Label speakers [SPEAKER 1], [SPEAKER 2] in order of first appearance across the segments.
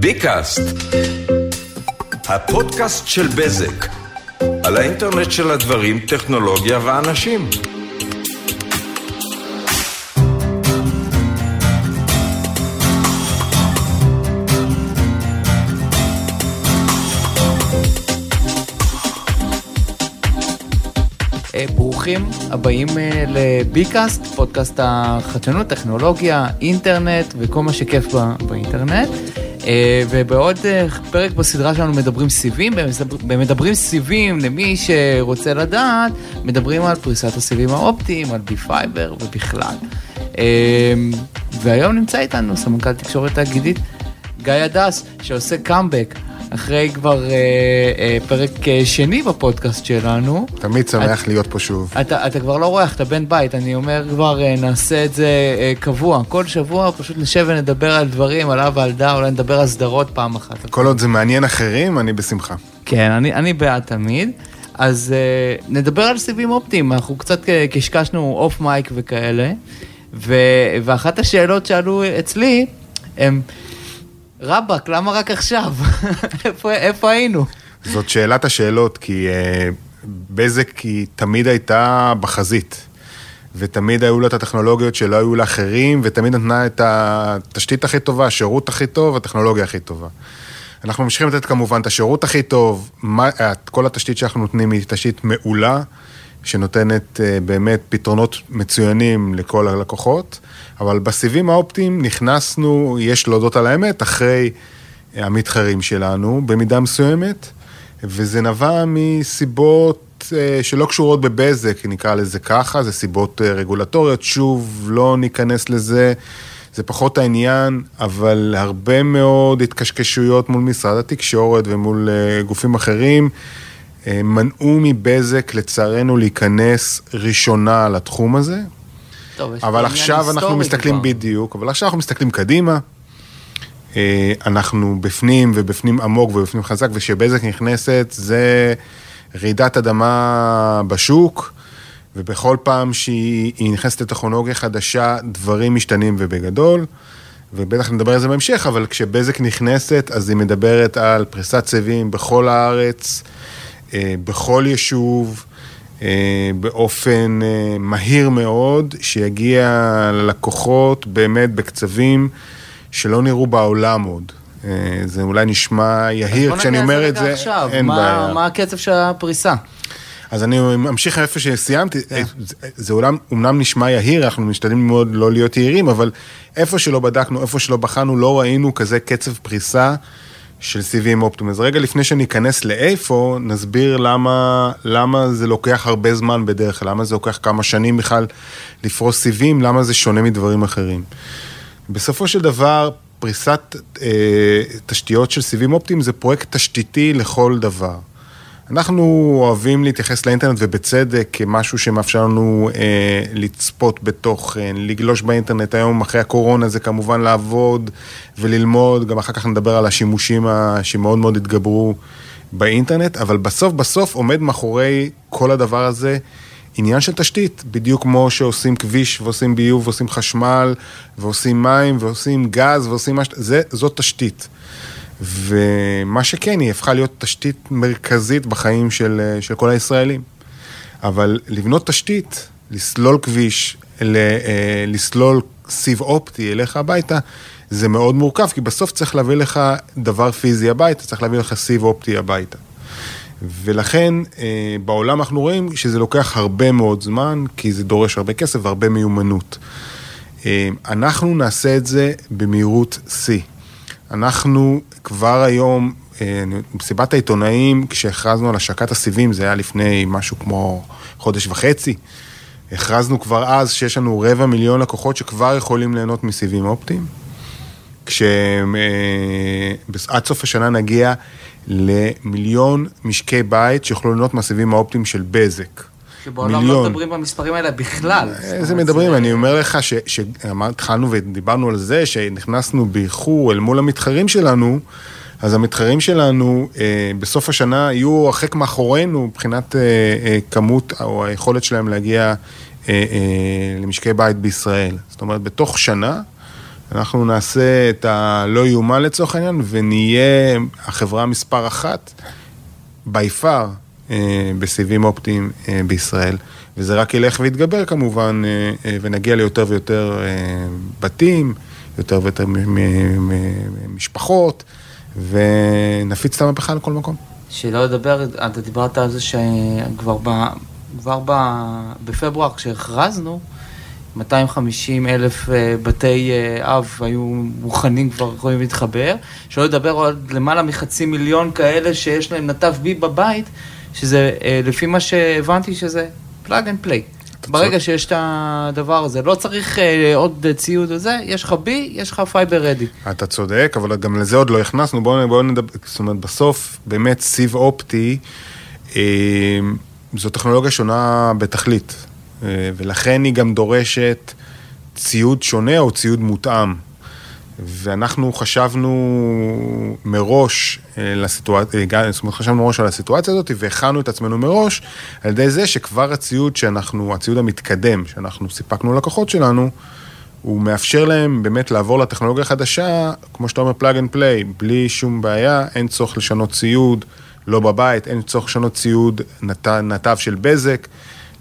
[SPEAKER 1] ביקאסט, הפודקאסט של בזק, על האינטרנט של הדברים, טכנולוגיה ואנשים.
[SPEAKER 2] אה, ברוכים הבאים אה, לביקאסט, פודקאסט החדשנות, טכנולוגיה, אינטרנט וכל מה שכיף ב- באינטרנט. אה, ובעוד אה, פרק בסדרה שלנו מדברים סיבים, במדברים סיבים למי שרוצה לדעת, מדברים על פריסת הסיבים האופטיים, על Bfiber ובכלל. אה, והיום נמצא איתנו סמנכ"ל תקשורת תאגידית גיא הדס, שעושה קאמבק. אחרי כבר אה, אה, פרק אה, שני בפודקאסט שלנו.
[SPEAKER 3] תמיד שמח להיות פה שוב.
[SPEAKER 2] אתה, אתה כבר לא אורח, אתה בן בית, אני אומר כבר אה, נעשה את זה אה, קבוע. כל שבוע פשוט נשב ונדבר על דברים, על הא ועל דא, אולי נדבר על סדרות פעם אחת.
[SPEAKER 3] כל עוד זה מעניין אחרים, אני בשמחה.
[SPEAKER 2] כן, אני, אני בעד תמיד. אז אה, נדבר על סיבים אופטיים, אנחנו קצת אה, קשקשנו off mic וכאלה, ו, ואחת השאלות שעלו אצלי הם, רבאק, למה רק עכשיו? איפה, איפה היינו?
[SPEAKER 3] זאת שאלת השאלות, כי אה, בזק היא תמיד הייתה בחזית. ותמיד היו לה את הטכנולוגיות שלא היו לאחרים, ותמיד נתנה את התשתית הכי טובה, השירות הכי טוב, הטכנולוגיה הכי טובה. אנחנו ממשיכים לתת כמובן את השירות הכי טוב, מה, כל התשתית שאנחנו נותנים היא תשתית מעולה, שנותנת uh, באמת פתרונות מצוינים לכל הלקוחות, אבל בסיבים האופטיים נכנסנו, יש להודות על האמת, אחרי המתחרים שלנו, במידה מסוימת, וזה נבע מסיבות uh, שלא קשורות בבזק, נקרא לזה ככה, זה סיבות uh, רגולטוריות, שוב, לא ניכנס לזה. זה פחות העניין, אבל הרבה מאוד התקשקשויות מול משרד התקשורת ומול גופים אחרים. מנעו מבזק, לצערנו, להיכנס ראשונה לתחום הזה.
[SPEAKER 2] טוב,
[SPEAKER 3] אבל עכשיו אנחנו מסתכלים כבר. בדיוק, אבל עכשיו אנחנו מסתכלים קדימה. אנחנו בפנים ובפנים עמוק ובפנים חזק, וכשבזק נכנסת זה רעידת אדמה בשוק, ובכל פעם שהיא נכנסת לטכנולוגיה חדשה, דברים משתנים ובגדול. ובטח נדבר על זה בהמשך, אבל כשבזק נכנסת, אז היא מדברת על פריסת סיבים בכל הארץ, בכל יישוב, באופן מהיר מאוד, שיגיע ללקוחות באמת בקצבים שלא נראו בעולם עוד. זה אולי נשמע יהיר כשאני אומר את זה,
[SPEAKER 2] עכשיו. אין מה, בעיה. מה הקצב של הפריסה?
[SPEAKER 3] אז אני ממשיך איפה שסיימתי, yeah. זה אולם, אומנם נשמע יהיר, אנחנו משתדלים מאוד לא להיות יהירים, אבל איפה שלא בדקנו, איפה שלא בחנו, לא ראינו כזה קצב פריסה. של סיבים אופטיים. אז רגע לפני שניכנס לאיפה, נסביר למה, למה זה לוקח הרבה זמן בדרך כלל, למה זה לוקח כמה שנים בכלל לפרוס סיבים, למה זה שונה מדברים אחרים. בסופו של דבר, פריסת אה, תשתיות של סיבים אופטיים זה פרויקט תשתיתי לכל דבר. אנחנו אוהבים להתייחס לאינטרנט ובצדק כמשהו שמאפשר לנו אה, לצפות בתוכן, לגלוש באינטרנט. היום אחרי הקורונה זה כמובן לעבוד וללמוד, גם אחר כך נדבר על השימושים שמאוד מאוד התגברו באינטרנט, אבל בסוף בסוף עומד מאחורי כל הדבר הזה עניין של תשתית, בדיוק כמו שעושים כביש ועושים ביוב ועושים חשמל ועושים מים ועושים גז ועושים מה ש... זאת תשתית. ומה שכן, היא הפכה להיות תשתית מרכזית בחיים של, של כל הישראלים. אבל לבנות תשתית, לסלול כביש, לסלול סיב אופטי אליך הביתה, זה מאוד מורכב, כי בסוף צריך להביא לך דבר פיזי הביתה, צריך להביא לך סיב אופטי הביתה. ולכן בעולם אנחנו רואים שזה לוקח הרבה מאוד זמן, כי זה דורש הרבה כסף והרבה מיומנות. אנחנו נעשה את זה במהירות שיא. אנחנו כבר היום, במסיבת העיתונאים, כשהכרזנו על השקת הסיבים, זה היה לפני משהו כמו חודש וחצי, הכרזנו כבר אז שיש לנו רבע מיליון לקוחות שכבר יכולים ליהנות מסיבים אופטיים, כשעד סוף השנה נגיע למיליון משקי בית שיוכלו ליהנות מהסיבים האופטיים של בזק.
[SPEAKER 2] שבעולם לא מדברים במספרים האלה בכלל.
[SPEAKER 3] איזה מדברים, אני אומר לך שהתחלנו ודיברנו על זה, שנכנסנו באיחור אל מול המתחרים שלנו, אז המתחרים שלנו בסוף השנה יהיו הרחק מאחורינו מבחינת כמות או היכולת שלהם להגיע למשקי בית בישראל. זאת אומרת, בתוך שנה אנחנו נעשה את הלא יאומן לצורך העניין, ונהיה החברה מספר אחת, by far, אה, בסיבים אופטיים אה, בישראל. וזה רק ילך ויתגבר כמובן, אה, ונגיע ליותר ויותר בתים, יותר ויותר משפחות, ונפיץ את המהפכה לכל מקום.
[SPEAKER 2] שלא לדבר, אתה דיברת על זה שכבר ב, כבר ב, בפברואר כשהכרזנו, 250 אלף אה, בתי אה, אב היו מוכנים כבר, יכולים להתחבר, שלא לדבר עוד למעלה מחצי מיליון כאלה שיש להם נתב Be בבית, שזה אה, לפי מה שהבנתי שזה plug and play. ברגע שיש את הדבר הזה, לא צריך עוד ציוד וזה, יש לך Be, יש לך fiber ready.
[SPEAKER 3] אתה צודק, אבל גם לזה עוד לא הכנסנו, בואו בוא נדבר, זאת אומרת, בסוף באמת סיב אופטי, זו טכנולוגיה שונה בתכלית. אה, ולכן היא גם דורשת ציוד שונה או ציוד מותאם. ואנחנו חשבנו מראש אה, לסיטואציה, אה, זאת אומרת חשבנו מראש על הסיטואציה הזאת והכנו את עצמנו מראש על ידי זה שכבר הציוד שאנחנו, הציוד המתקדם שאנחנו סיפקנו ללקוחות שלנו, הוא מאפשר להם באמת לעבור לטכנולוגיה החדשה, כמו שאתה אומר plug and play, בלי שום בעיה, אין צורך לשנות ציוד, לא בבית, אין צורך לשנות ציוד, נתב של בזק.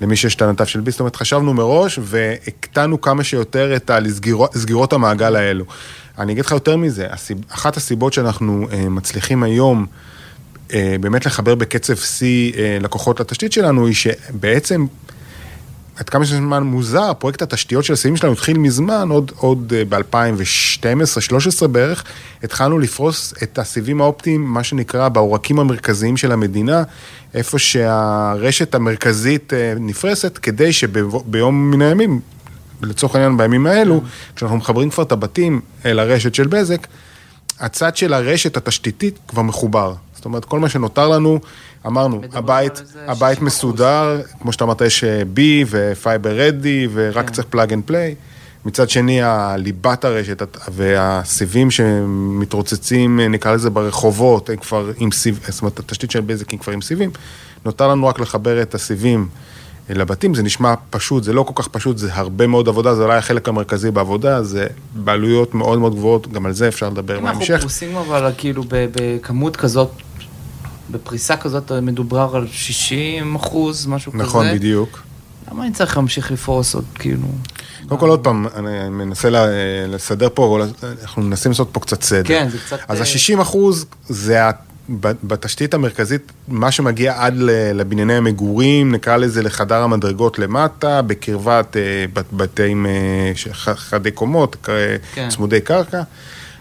[SPEAKER 3] למי שיש את הנתב של בי, זאת אומרת, חשבנו מראש והקטנו כמה שיותר את סגירות המעגל האלו. אני אגיד לך יותר מזה, אחת הסיבות שאנחנו אה, מצליחים היום אה, באמת לחבר בקצב שיא אה, לקוחות לתשתית שלנו, היא שבעצם עד כמה שזמן מוזר, פרויקט התשתיות של הסיבים שלנו התחיל מזמן, עוד, עוד אה, ב-2012-2013 בערך, התחלנו לפרוס את הסיבים האופטיים, מה שנקרא, בעורקים המרכזיים של המדינה, איפה שהרשת המרכזית אה, נפרסת, כדי שביום מן הימים, לצורך העניין בימים האלו, כשאנחנו מחברים כבר את הבתים אל הרשת של בזק, הצד של הרשת התשתיתית כבר מחובר. זאת אומרת, כל מה שנותר לנו, אמרנו, הבית, הבית מסודר, כמו שאתה אמרת, יש Be ו fiber ready, ורק כן. צריך plug and play. מצד שני, ליבת הרשת והסיבים שמתרוצצים, נקרא לזה ברחובות, הם כבר עם סיב, זאת אומרת, התשתית של בזק היא כבר עם סיבים. נותר לנו רק לחבר את הסיבים לבתים, זה נשמע פשוט, זה לא כל כך פשוט, זה הרבה מאוד עבודה, זה אולי החלק המרכזי בעבודה, זה בעלויות מאוד מאוד גבוהות, גם על זה אפשר לדבר בהמשך.
[SPEAKER 2] אם אנחנו פרוסים אבל כאילו בכמות כזאת בפריסה כזאת מדובר על 60 אחוז, משהו
[SPEAKER 3] נכון,
[SPEAKER 2] כזה.
[SPEAKER 3] נכון, בדיוק.
[SPEAKER 2] למה אני צריך להמשיך לפרוס עוד כאילו?
[SPEAKER 3] קודם כל עוד פעם, אני מנסה לסדר פה, אנחנו מנסים לעשות פה קצת סדר.
[SPEAKER 2] כן, זה קצת...
[SPEAKER 3] אז ה-60 אה, אחוז זה בתשתית המרכזית, מה שמגיע עד לבנייני המגורים, נקרא לזה לחדר המדרגות למטה, בקרבת אה, בתים אה, חדי קומות, כן. צמודי קרקע.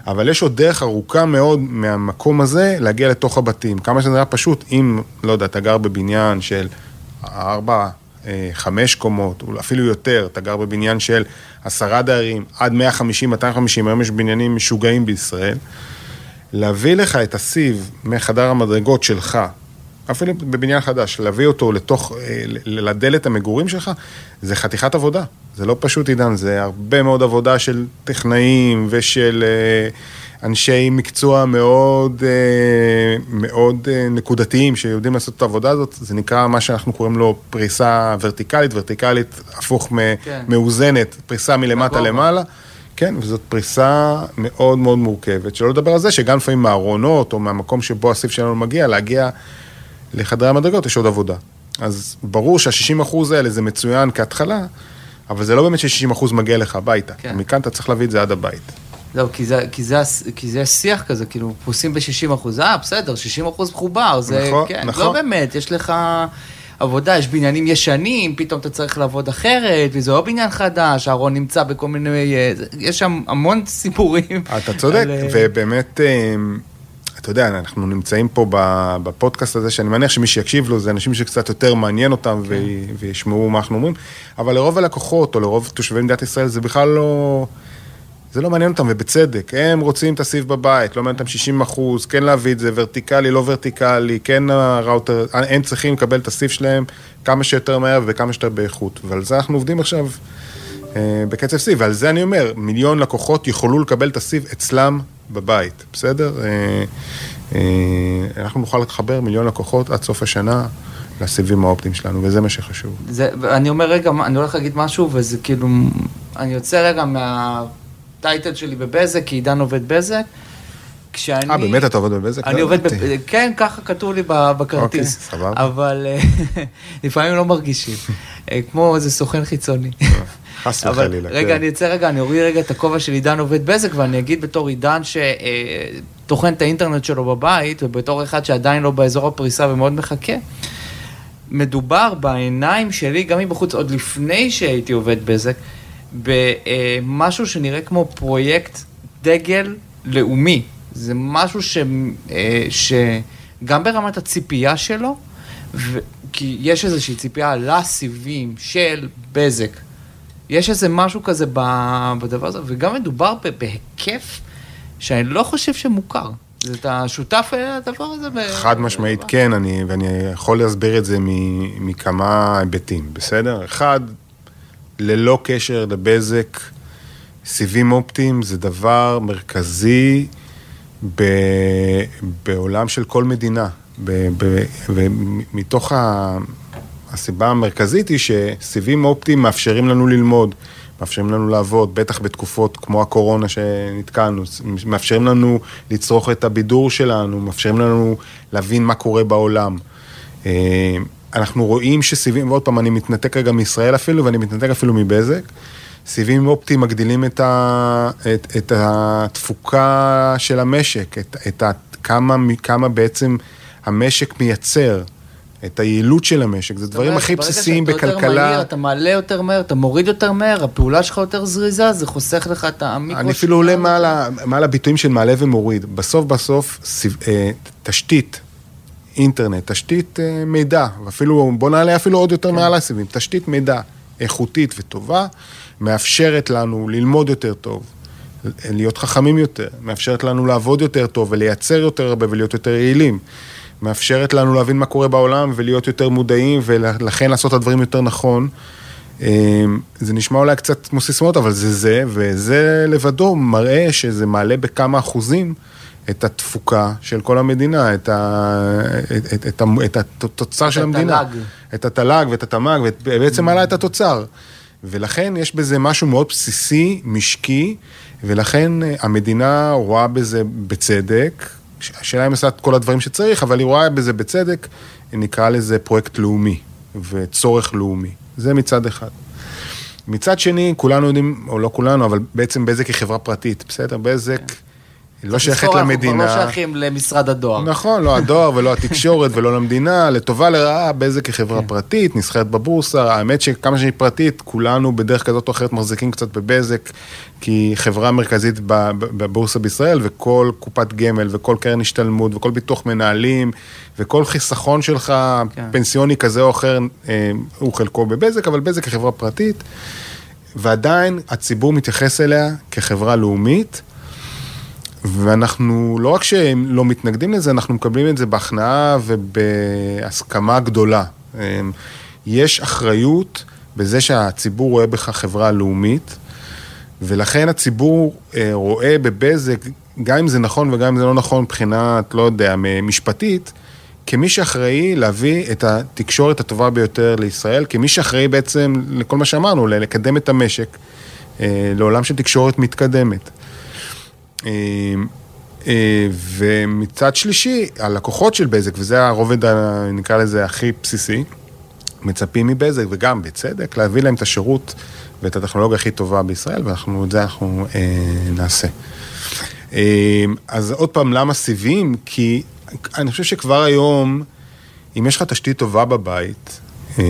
[SPEAKER 3] אבל יש עוד דרך ארוכה מאוד מהמקום הזה להגיע לתוך הבתים. כמה שזה היה פשוט, אם, לא יודע, אתה גר בבניין של ארבע, אה, חמש קומות, אפילו יותר, אתה גר בבניין של עשרה דיירים, עד 150, 250, היום יש בניינים משוגעים בישראל, להביא לך את הסיב מחדר המדרגות שלך, אפילו בבניין חדש, להביא אותו לתוך, אה, לדלת המגורים שלך, זה חתיכת עבודה. זה לא פשוט, עידן, זה הרבה מאוד עבודה של טכנאים ושל אה, אנשי מקצוע מאוד, אה, מאוד נקודתיים שיודעים לעשות את העבודה הזאת. זה נקרא מה שאנחנו קוראים לו פריסה ורטיקלית, ורטיקלית הפוך כן. מאוזנת, פריסה מלמטה למעלה. כן, וזאת פריסה מאוד מאוד מורכבת, שלא לדבר על זה שגם לפעמים מהארונות או מהמקום שבו הסיב שלנו מגיע, להגיע לחדרי המדרגות יש עוד עבודה. אז ברור שה-60% האלה זה מצוין כהתחלה, אבל זה לא באמת ש-60% מגיע לך הביתה. כן. מכאן אתה צריך להביא את זה עד הבית.
[SPEAKER 2] לא, כי זה, כי זה, כי זה שיח כזה, כאילו, פרוסים ב-60 אחוז, אה, בסדר, 60 אחוז מחובר, זה, נכון, כן, נכון. לא באמת, יש לך עבודה, יש בניינים ישנים, פתאום אתה צריך לעבוד אחרת, וזה לא בניין חדש, אהרון נמצא בכל מיני, אה, יש שם המון סיפורים.
[SPEAKER 3] אתה צודק, על... אה, ובאמת... אה, אתה יודע, אנחנו נמצאים פה בפודקאסט הזה, שאני מניח שמי שיקשיב לו זה אנשים שקצת יותר מעניין אותם כן. וישמעו מה אנחנו אומרים, אבל לרוב הלקוחות או לרוב תושבי מדינת ישראל זה בכלל לא... זה לא מעניין אותם, ובצדק. הם רוצים את הסיב בבית, לא מעניין אותם 60 אחוז, כן להביא את זה, ורטיקלי, לא ורטיקלי, כן הראוטר, הם צריכים לקבל את הסיב שלהם כמה שיותר מהר וכמה שיותר באיכות. ועל זה אנחנו עובדים עכשיו אה, בקצב סיב, ועל זה אני אומר, מיליון לקוחות יוכלו לקבל את הסיב אצלם בבית, בסדר? אה, אה, אנחנו נוכל לחבר מיליון לקוחות עד סוף השנה לסיבים האופטיים שלנו, וזה מה שחשוב.
[SPEAKER 2] זה, אני אומר רגע, אני הולך להגיד משהו, וזה כאילו, אני יוצא רגע מה... הטייטל שלי בבזק, כי עידן עובד בזק. כשאני...
[SPEAKER 3] אה, באמת אתה עובד בבזק?
[SPEAKER 2] אני
[SPEAKER 3] לא
[SPEAKER 2] עובד,
[SPEAKER 3] ידעתי.
[SPEAKER 2] ב... כן, ככה כתוב לי בכרטיס.
[SPEAKER 3] אוקיי, סבבה.
[SPEAKER 2] אבל אה, לפעמים לא מרגישים, אה, כמו איזה סוכן חיצוני.
[SPEAKER 3] חס
[SPEAKER 2] אבל
[SPEAKER 3] וחלילה.
[SPEAKER 2] רגע,
[SPEAKER 3] כן.
[SPEAKER 2] אני אצא רגע, אני אוריד רגע את הכובע של עידן עובד בזק, ואני אגיד בתור עידן שטוחן את האינטרנט שלו בבית, ובתור אחד שעדיין לא באזור הפריסה ומאוד מחכה, מדובר בעיניים שלי, גם מבחוץ, עוד לפני שהייתי עובד בזק, במשהו שנראה כמו פרויקט דגל לאומי. זה משהו ש, אה, שגם ברמת הציפייה שלו, ו... כי יש איזושהי ציפייה לסיבים של בזק. יש איזה משהו כזה בדבר הזה, וגם מדובר בהיקף שאני לא חושב שמוכר. זה אתה שותף אה, לדבר הזה?
[SPEAKER 3] חד משמעית כן, אני, ואני יכול להסביר את זה מכמה היבטים, בסדר? אחד, ללא קשר לבזק, סיבים אופטיים זה דבר מרכזי ב, בעולם של כל מדינה. ב, ב, ומתוך ה, הסיבה המרכזית היא שסיבים אופטיים מאפשרים לנו ללמוד, מאפשרים לנו לעבוד, בטח בתקופות כמו הקורונה שנתקלנו, מאפשרים לנו לצרוך את הבידור שלנו, מאפשרים לנו להבין מה קורה בעולם. אנחנו רואים שסיבים, ועוד פעם, אני מתנתק רגע מישראל אפילו, ואני מתנתק אפילו מבזק. סיבים אופטיים מגדילים את, ה, את, את התפוקה של המשק, את, את ה, כמה, כמה בעצם המשק מייצר, את היעילות של המשק, זה דברים הכי בסיסיים
[SPEAKER 2] ברגע שאתה יותר
[SPEAKER 3] בכלכלה.
[SPEAKER 2] מהיר, אתה מעלה יותר מהר, אתה מוריד יותר מהר, הפעולה שלך יותר זריזה, זה חוסך לך את המיקרו...
[SPEAKER 3] אני אפילו עולה מעל הביטויים של מעלה ומוריד. בסוף בסוף, סיב, אה, תשתית, אינטרנט, תשתית אה, מידע, ואפילו, בוא נעלה אפילו עוד יותר מעל הסיבים, תשתית מידע איכותית וטובה, מאפשרת לנו ללמוד יותר טוב, להיות חכמים יותר, מאפשרת לנו לעבוד יותר טוב ולייצר יותר הרבה ולהיות יותר יעילים. מאפשרת לנו להבין מה קורה בעולם ולהיות יותר מודעים ולכן לעשות את הדברים יותר נכון. אמ, זה נשמע אולי קצת כמו סיסמאות, אבל זה זה, וזה לבדו מראה שזה מעלה בכמה אחוזים את התפוקה של כל המדינה, את, ה, את, את, את, את התוצר של המדינה.
[SPEAKER 2] התל"ג.
[SPEAKER 3] את התל"ג ואת התמ"ג, ובעצם מעלה את התוצר. ולכן יש בזה משהו מאוד בסיסי, משקי, ולכן אה, המדינה רואה בזה בצדק. השאלה אם עושה את כל הדברים שצריך, אבל היא רואה בזה בצדק, נקרא לזה פרויקט לאומי וצורך לאומי. זה מצד אחד. מצד שני, כולנו יודעים, או לא כולנו, אבל בעצם בזק היא חברה פרטית, בסדר? בזק לא שייכת למדינה.
[SPEAKER 2] אנחנו כבר לא שייכים למשרד הדואר.
[SPEAKER 3] נכון, לא הדואר ולא התקשורת ולא למדינה, לטובה לרעה, בזק היא חברה פרטית, נסחרת בבורסה, האמת שכמה שהיא פרטית, כולנו בדרך כזאת או אחרת מחזיקים קצת בבזק, כי היא חברה מרכזית בבורסה בישראל, וכל קופת גמל וכל קרן השתלמות וכל ביטוח מנהלים, וכל חיסכון שלך,
[SPEAKER 2] כן.
[SPEAKER 3] פנסיוני כזה או אחר, אה, הוא חלקו בבזק, אבל בזק היא חברה פרטית, ועדיין הציבור מתייחס אליה כחברה לאומית. ואנחנו לא רק שהם לא מתנגדים לזה, אנחנו מקבלים את זה בהכנעה ובהסכמה גדולה. אמ, יש אחריות בזה שהציבור רואה בך חברה לאומית, ולכן הציבור אה, רואה בבזק, גם אם זה נכון וגם אם זה לא נכון מבחינת, לא יודע, משפטית, כמי שאחראי להביא את התקשורת הטובה ביותר לישראל, כמי שאחראי בעצם לכל מה שאמרנו, לקדם את המשק אה, לעולם של תקשורת מתקדמת. אה, אה, ומצד שלישי, הלקוחות של בזק, וזה הרובד, נקרא לזה, הכי בסיסי, מצפים מבזק, וגם בצדק, להביא להם את השירות ואת הטכנולוגיה הכי טובה בישראל, ואנחנו, את זה אנחנו אה, נעשה. אה, אז עוד פעם, למה סיבים? כי אני חושב שכבר היום, אם יש לך תשתית טובה בבית, אה,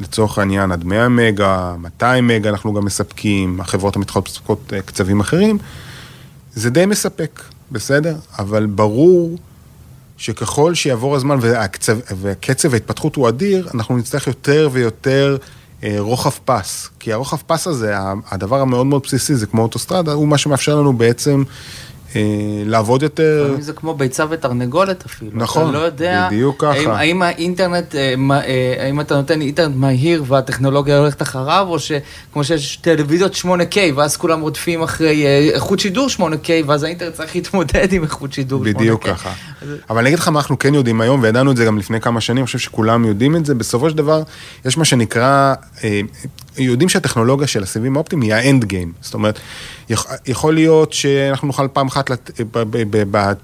[SPEAKER 3] לצורך העניין עד 100 מגה, 200 מגה אנחנו גם מספקים, החברות המתחרות מספקות אה, קצבים אחרים, זה די מספק, בסדר? אבל ברור שככל שיעבור הזמן והקצב, וקצב ההתפתחות הוא אדיר, אנחנו נצטרך יותר ויותר אה, רוחב פס. כי הרוחב פס הזה, הדבר המאוד מאוד בסיסי, זה כמו אוטוסטרדה, הוא מה שמאפשר לנו בעצם לעבוד יותר...
[SPEAKER 2] זה כמו ביצה ותרנגולת אפילו.
[SPEAKER 3] נכון,
[SPEAKER 2] אתה לא יודע...
[SPEAKER 3] בדיוק ככה.
[SPEAKER 2] האם, האם האינטרנט, אה, אה, האם אתה נותן אינטרנט מהיר והטכנולוגיה הולכת אחריו, או שכמו שיש טלוויזיות 8K, ואז כולם רודפים אחרי אה, איכות שידור 8K, ואז האינטרנט צריך להתמודד עם איכות שידור 8K.
[SPEAKER 3] בדיוק ככה. אבל אני אגיד לך מה אנחנו כן יודעים היום, וידענו את זה גם לפני כמה שנים, אני חושב שכולם יודעים את זה, בסופו של דבר, יש מה שנקרא, אה, יודעים שהטכנולוגיה של הסיבים האופטיים היא האנד גיים. זאת אומרת, יכול להיות שאנחנו נוכל פעם אחת לת...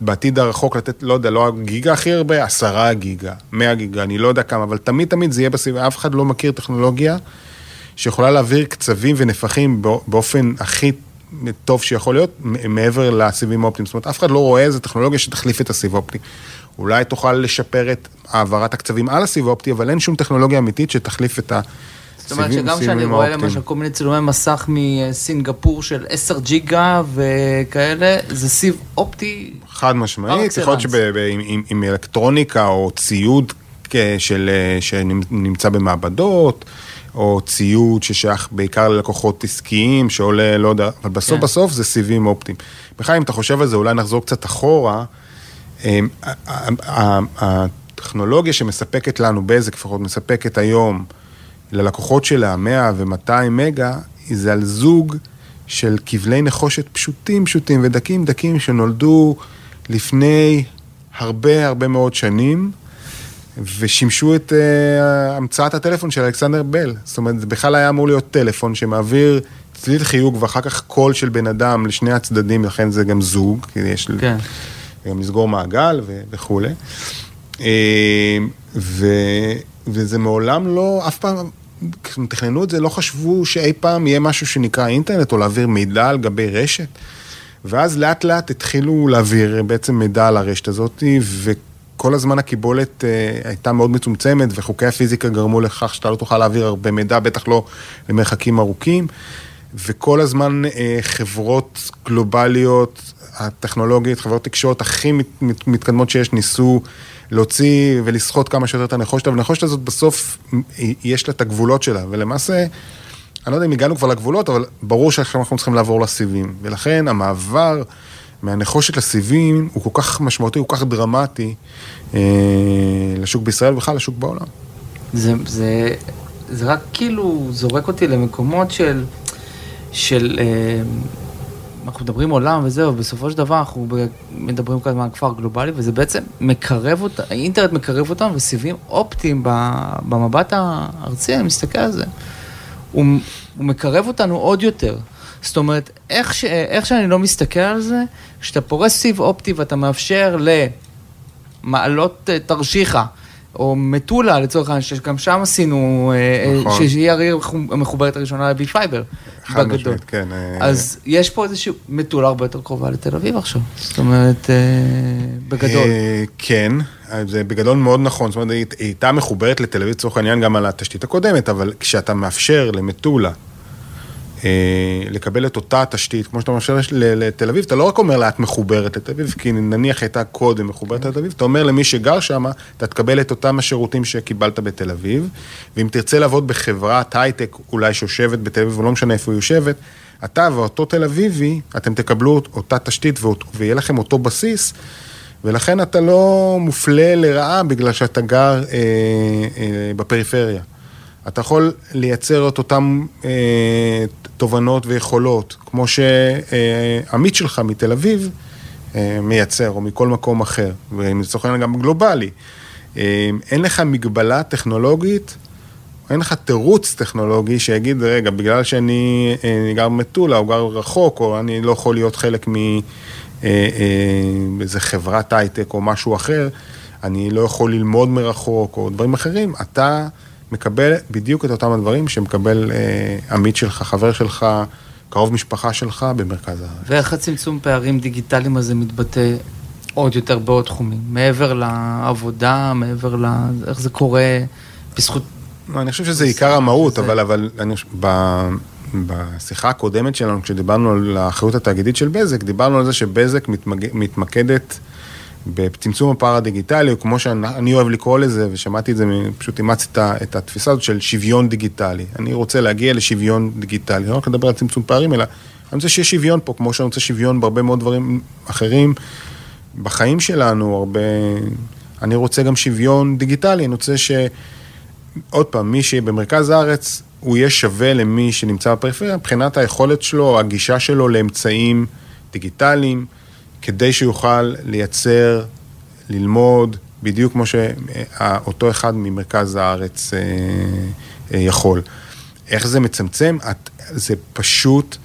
[SPEAKER 3] בעתיד הרחוק לתת, לא יודע, לא הגיגה הכי הרבה, עשרה גיגה, מאה גיגה, אני לא יודע כמה, אבל תמיד תמיד זה יהיה בסיבים, אף אחד לא מכיר טכנולוגיה שיכולה להעביר קצבים ונפחים באופן הכי טוב שיכול להיות, מעבר לסיבים האופטיים. זאת אומרת, אף אחד לא רואה איזה טכנולוגיה שתחליף את הסיב האופטי. אולי תוכל לשפר את העברת הקצבים על הסיב האופטי, אבל אין שום טכנולוגיה אמיתית שתחליף את האופטיים.
[SPEAKER 2] זאת אומרת שגם כשאני רואה למשל כל מיני צילומי מסך מסינגפור של 10 ג'יגה וכאלה, זה סיב אופטי.
[SPEAKER 3] חד משמעית, יכול להיות שעם אלקטרוניקה או ציוד של, שנמצא במעבדות. או ציוד ששייך בעיקר ללקוחות עסקיים, שעולה, לא יודע, אבל בסוף כן. בסוף זה סיבים אופטיים. בכלל, אם אתה חושב על זה, אולי נחזור קצת אחורה. אמ, הטכנולוגיה שמספקת לנו, בזק לפחות, מספקת היום ללקוחות שלה 100 ו-200 מגה, זה על זוג של כבלי נחושת פשוטים פשוטים ודקים דקים שנולדו לפני הרבה הרבה מאוד שנים. ושימשו את uh, המצאת הטלפון של אלכסנדר בל. זאת אומרת, זה בכלל היה אמור להיות טלפון שמעביר צליל חיוג ואחר כך קול של בן אדם לשני הצדדים, לכן זה גם זוג, כי יש כן. גם לסגור מעגל ו- וכולי. Uh, ו, וזה מעולם לא, אף פעם, כשהם תכננו את זה, לא חשבו שאי פעם יהיה משהו שנקרא אינטרנט או להעביר מידע על גבי רשת. ואז לאט לאט התחילו להעביר בעצם מידע על הרשת הזאת, ו... כל הזמן הקיבולת uh, הייתה מאוד מצומצמת, וחוקי הפיזיקה גרמו לכך שאתה לא תוכל להעביר הרבה מידע, בטח לא למרחקים ארוכים, וכל הזמן uh, חברות גלובליות, הטכנולוגית, חברות תקשורת הכי מת, מת, מתקדמות שיש, ניסו להוציא ולסחוט כמה שיותר את הנחושת, אבל הנחושת הזאת בסוף, יש לה את הגבולות שלה, ולמעשה... אני לא יודע אם הגענו כבר לגבולות, אבל ברור שעכשיו אנחנו צריכים לעבור לסיבים. ולכן המעבר מהנחושת לסיבים הוא כל כך משמעותי, הוא כל כך דרמטי אה, לשוק בישראל ובכלל לשוק בעולם.
[SPEAKER 2] זה, זה, זה רק כאילו זורק אותי למקומות של, של אה, אנחנו מדברים עולם וזהו, בסופו של דבר אנחנו מדברים כאן על כפר גלובלי, וזה בעצם מקרב אותם, האינטרנט מקרב אותם, וסיבים אופטיים במבט הארצי, אני מסתכל על זה, הוא, הוא מקרב אותנו עוד יותר. זאת אומרת, איך, ש, איך שאני לא מסתכל על זה, כשאתה פורס סיב אופטי ואתה מאפשר למעלות אה, תרשיחא, או מטולה לצורך העניין, שגם שם עשינו, אה, אה, נכון. שהיא העיר המחוברת הראשונה ל Be Fiber, בגדול. כן. אז יש פה איזושהי מטולה הרבה יותר קרובה לתל אביב עכשיו, זאת אומרת, בגדול.
[SPEAKER 3] כן, זה בגדול מאוד נכון, זאת אומרת, היא הייתה מחוברת לתל אביב לצורך העניין גם על התשתית הקודמת, אבל כשאתה מאפשר למטולה, אה, לקבל את אותה תשתית, כמו שאתה מאפשר לתל אביב, אתה לא רק אומר לה, את מחוברת לתל אביב, כי נניח הייתה קודם מחוברת לתל אביב, אתה אומר למי שגר שם, אתה תקבל את אותם השירותים שקיבלת בתל אביב, ואם תרצה לעבוד בחברת הייטק, אולי שיושבת בתל אביב, ולא משנה איפה היא יושבת, אתה ואותו תל אביבי, אתם תקבלו אותה תשתית ויהיה לכם אותו בסיס, ולכן אתה לא מופלה לרעה בגלל שאתה גר אה, אה, בפריפריה. אתה יכול לייצר את אותן אה, תובנות ויכולות, כמו שעמית שלך מתל אביב אה, מייצר, או מכל מקום אחר, ולצורך העניין גם גלובלי. אה, אין לך מגבלה טכנולוגית, אין לך תירוץ טכנולוגי שיגיד, רגע, בגלל שאני אה, גר במטולה, או גר רחוק, או אני לא יכול להיות חלק מאיזה חברת הייטק או משהו אחר, אני לא יכול ללמוד מרחוק, או דברים אחרים, אתה... מקבל בדיוק את אותם הדברים שמקבל אה, עמית שלך, חבר שלך, קרוב משפחה שלך במרכז הארץ.
[SPEAKER 2] ואיך הצמצום פערים דיגיטליים הזה מתבטא עוד יותר בעוד תחומים? מעבר לעבודה, מעבר ל... איך זה קורה בזכות...
[SPEAKER 3] לא, אני חושב שזה עיקר המהות, זה... אבל, אבל אני, ב, בשיחה הקודמת שלנו, כשדיברנו על האחריות התאגידית של בזק, דיברנו על זה שבזק מתמג... מתמקדת בצמצום הפער הדיגיטלי, או כמו שאני אוהב לקרוא לזה, ושמעתי את זה, פשוט אימצתי את התפיסה הזאת של שוויון דיגיטלי. אני רוצה להגיע לשוויון דיגיטלי, לא רק לדבר על צמצום פערים, אלא אני רוצה שיהיה שוויון פה, כמו שאני רוצה שוויון בהרבה מאוד דברים אחרים בחיים שלנו, הרבה... אני רוצה גם שוויון דיגיטלי, אני רוצה ש... עוד פעם, מי שבמרכז הארץ, הוא יהיה שווה למי שנמצא בפריפריה, מבחינת היכולת שלו, הגישה שלו לאמצעים דיגיטליים. כדי שיוכל לייצר, ללמוד, בדיוק כמו שאותו אחד ממרכז הארץ אה, אה, יכול. איך זה מצמצם? זה פשוט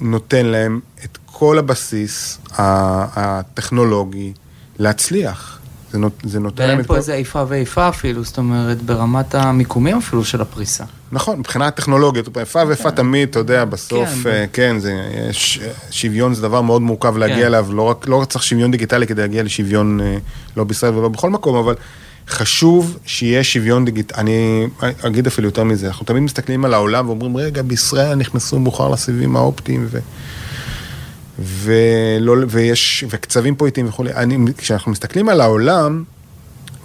[SPEAKER 3] נותן להם את כל הבסיס הטכנולוגי להצליח. זה, נות, זה נותן
[SPEAKER 2] ואין פה
[SPEAKER 3] כל...
[SPEAKER 2] איזה איפה ואיפה אפילו, זאת אומרת, ברמת המיקומים אפילו של הפריסה.
[SPEAKER 3] נכון, מבחינה טכנולוגית, איפה ואיפה תמיד, אתה יודע, בסוף,
[SPEAKER 2] כן,
[SPEAKER 3] כן, כן זה, יש, שוויון זה דבר מאוד מורכב להגיע
[SPEAKER 2] כן.
[SPEAKER 3] אליו, לא רק, לא רק צריך שוויון דיגיטלי כדי להגיע לשוויון, אה, לא בישראל ולא בכל מקום, אבל חשוב שיהיה שוויון דיגיטלי, אני אגיד אפילו יותר מזה, אנחנו תמיד מסתכלים על העולם ואומרים, רגע, בישראל נכנסו מאוחר לסיבים האופטיים, ו... ולא, ויש, וקצבים פה איטיים וכולי. אני, כשאנחנו מסתכלים על העולם,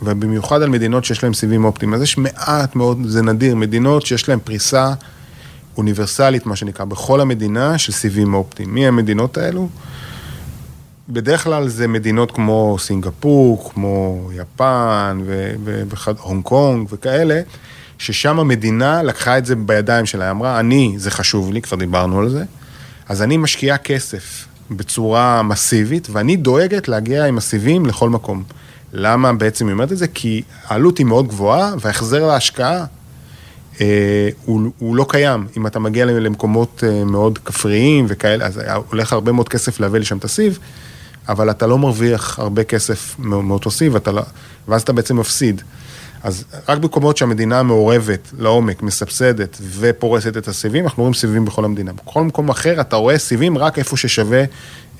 [SPEAKER 3] ובמיוחד על מדינות שיש להן סיבים אופטיים, אז יש מעט מאוד, זה נדיר, מדינות שיש להן פריסה אוניברסלית, מה שנקרא, בכל המדינה של סיבים אופטיים. מי המדינות האלו? בדרך כלל זה מדינות כמו סינגפור, כמו יפן והונג קונג וכאלה, ששם המדינה לקחה את זה בידיים שלה, אמרה, אני, זה חשוב לי, כבר דיברנו על זה, אז אני משקיעה כסף בצורה מסיבית, ואני דואגת להגיע עם הסיבים לכל מקום. למה בעצם היא אומרת את זה? כי העלות היא מאוד גבוהה, וההחזר להשקעה אה, הוא, הוא לא קיים. אם אתה מגיע למקומות אה, מאוד כפריים וכאלה, אז הולך הרבה מאוד כסף להביא לשם את הסיב, אבל אתה לא מרוויח הרבה כסף מאותו סיב, לא, ואז אתה בעצם מפסיד. אז רק במקומות שהמדינה מעורבת לעומק, מסבסדת ופורסת את הסיבים, אנחנו רואים סיבים בכל המדינה. בכל מקום אחר אתה רואה סיבים רק איפה ששווה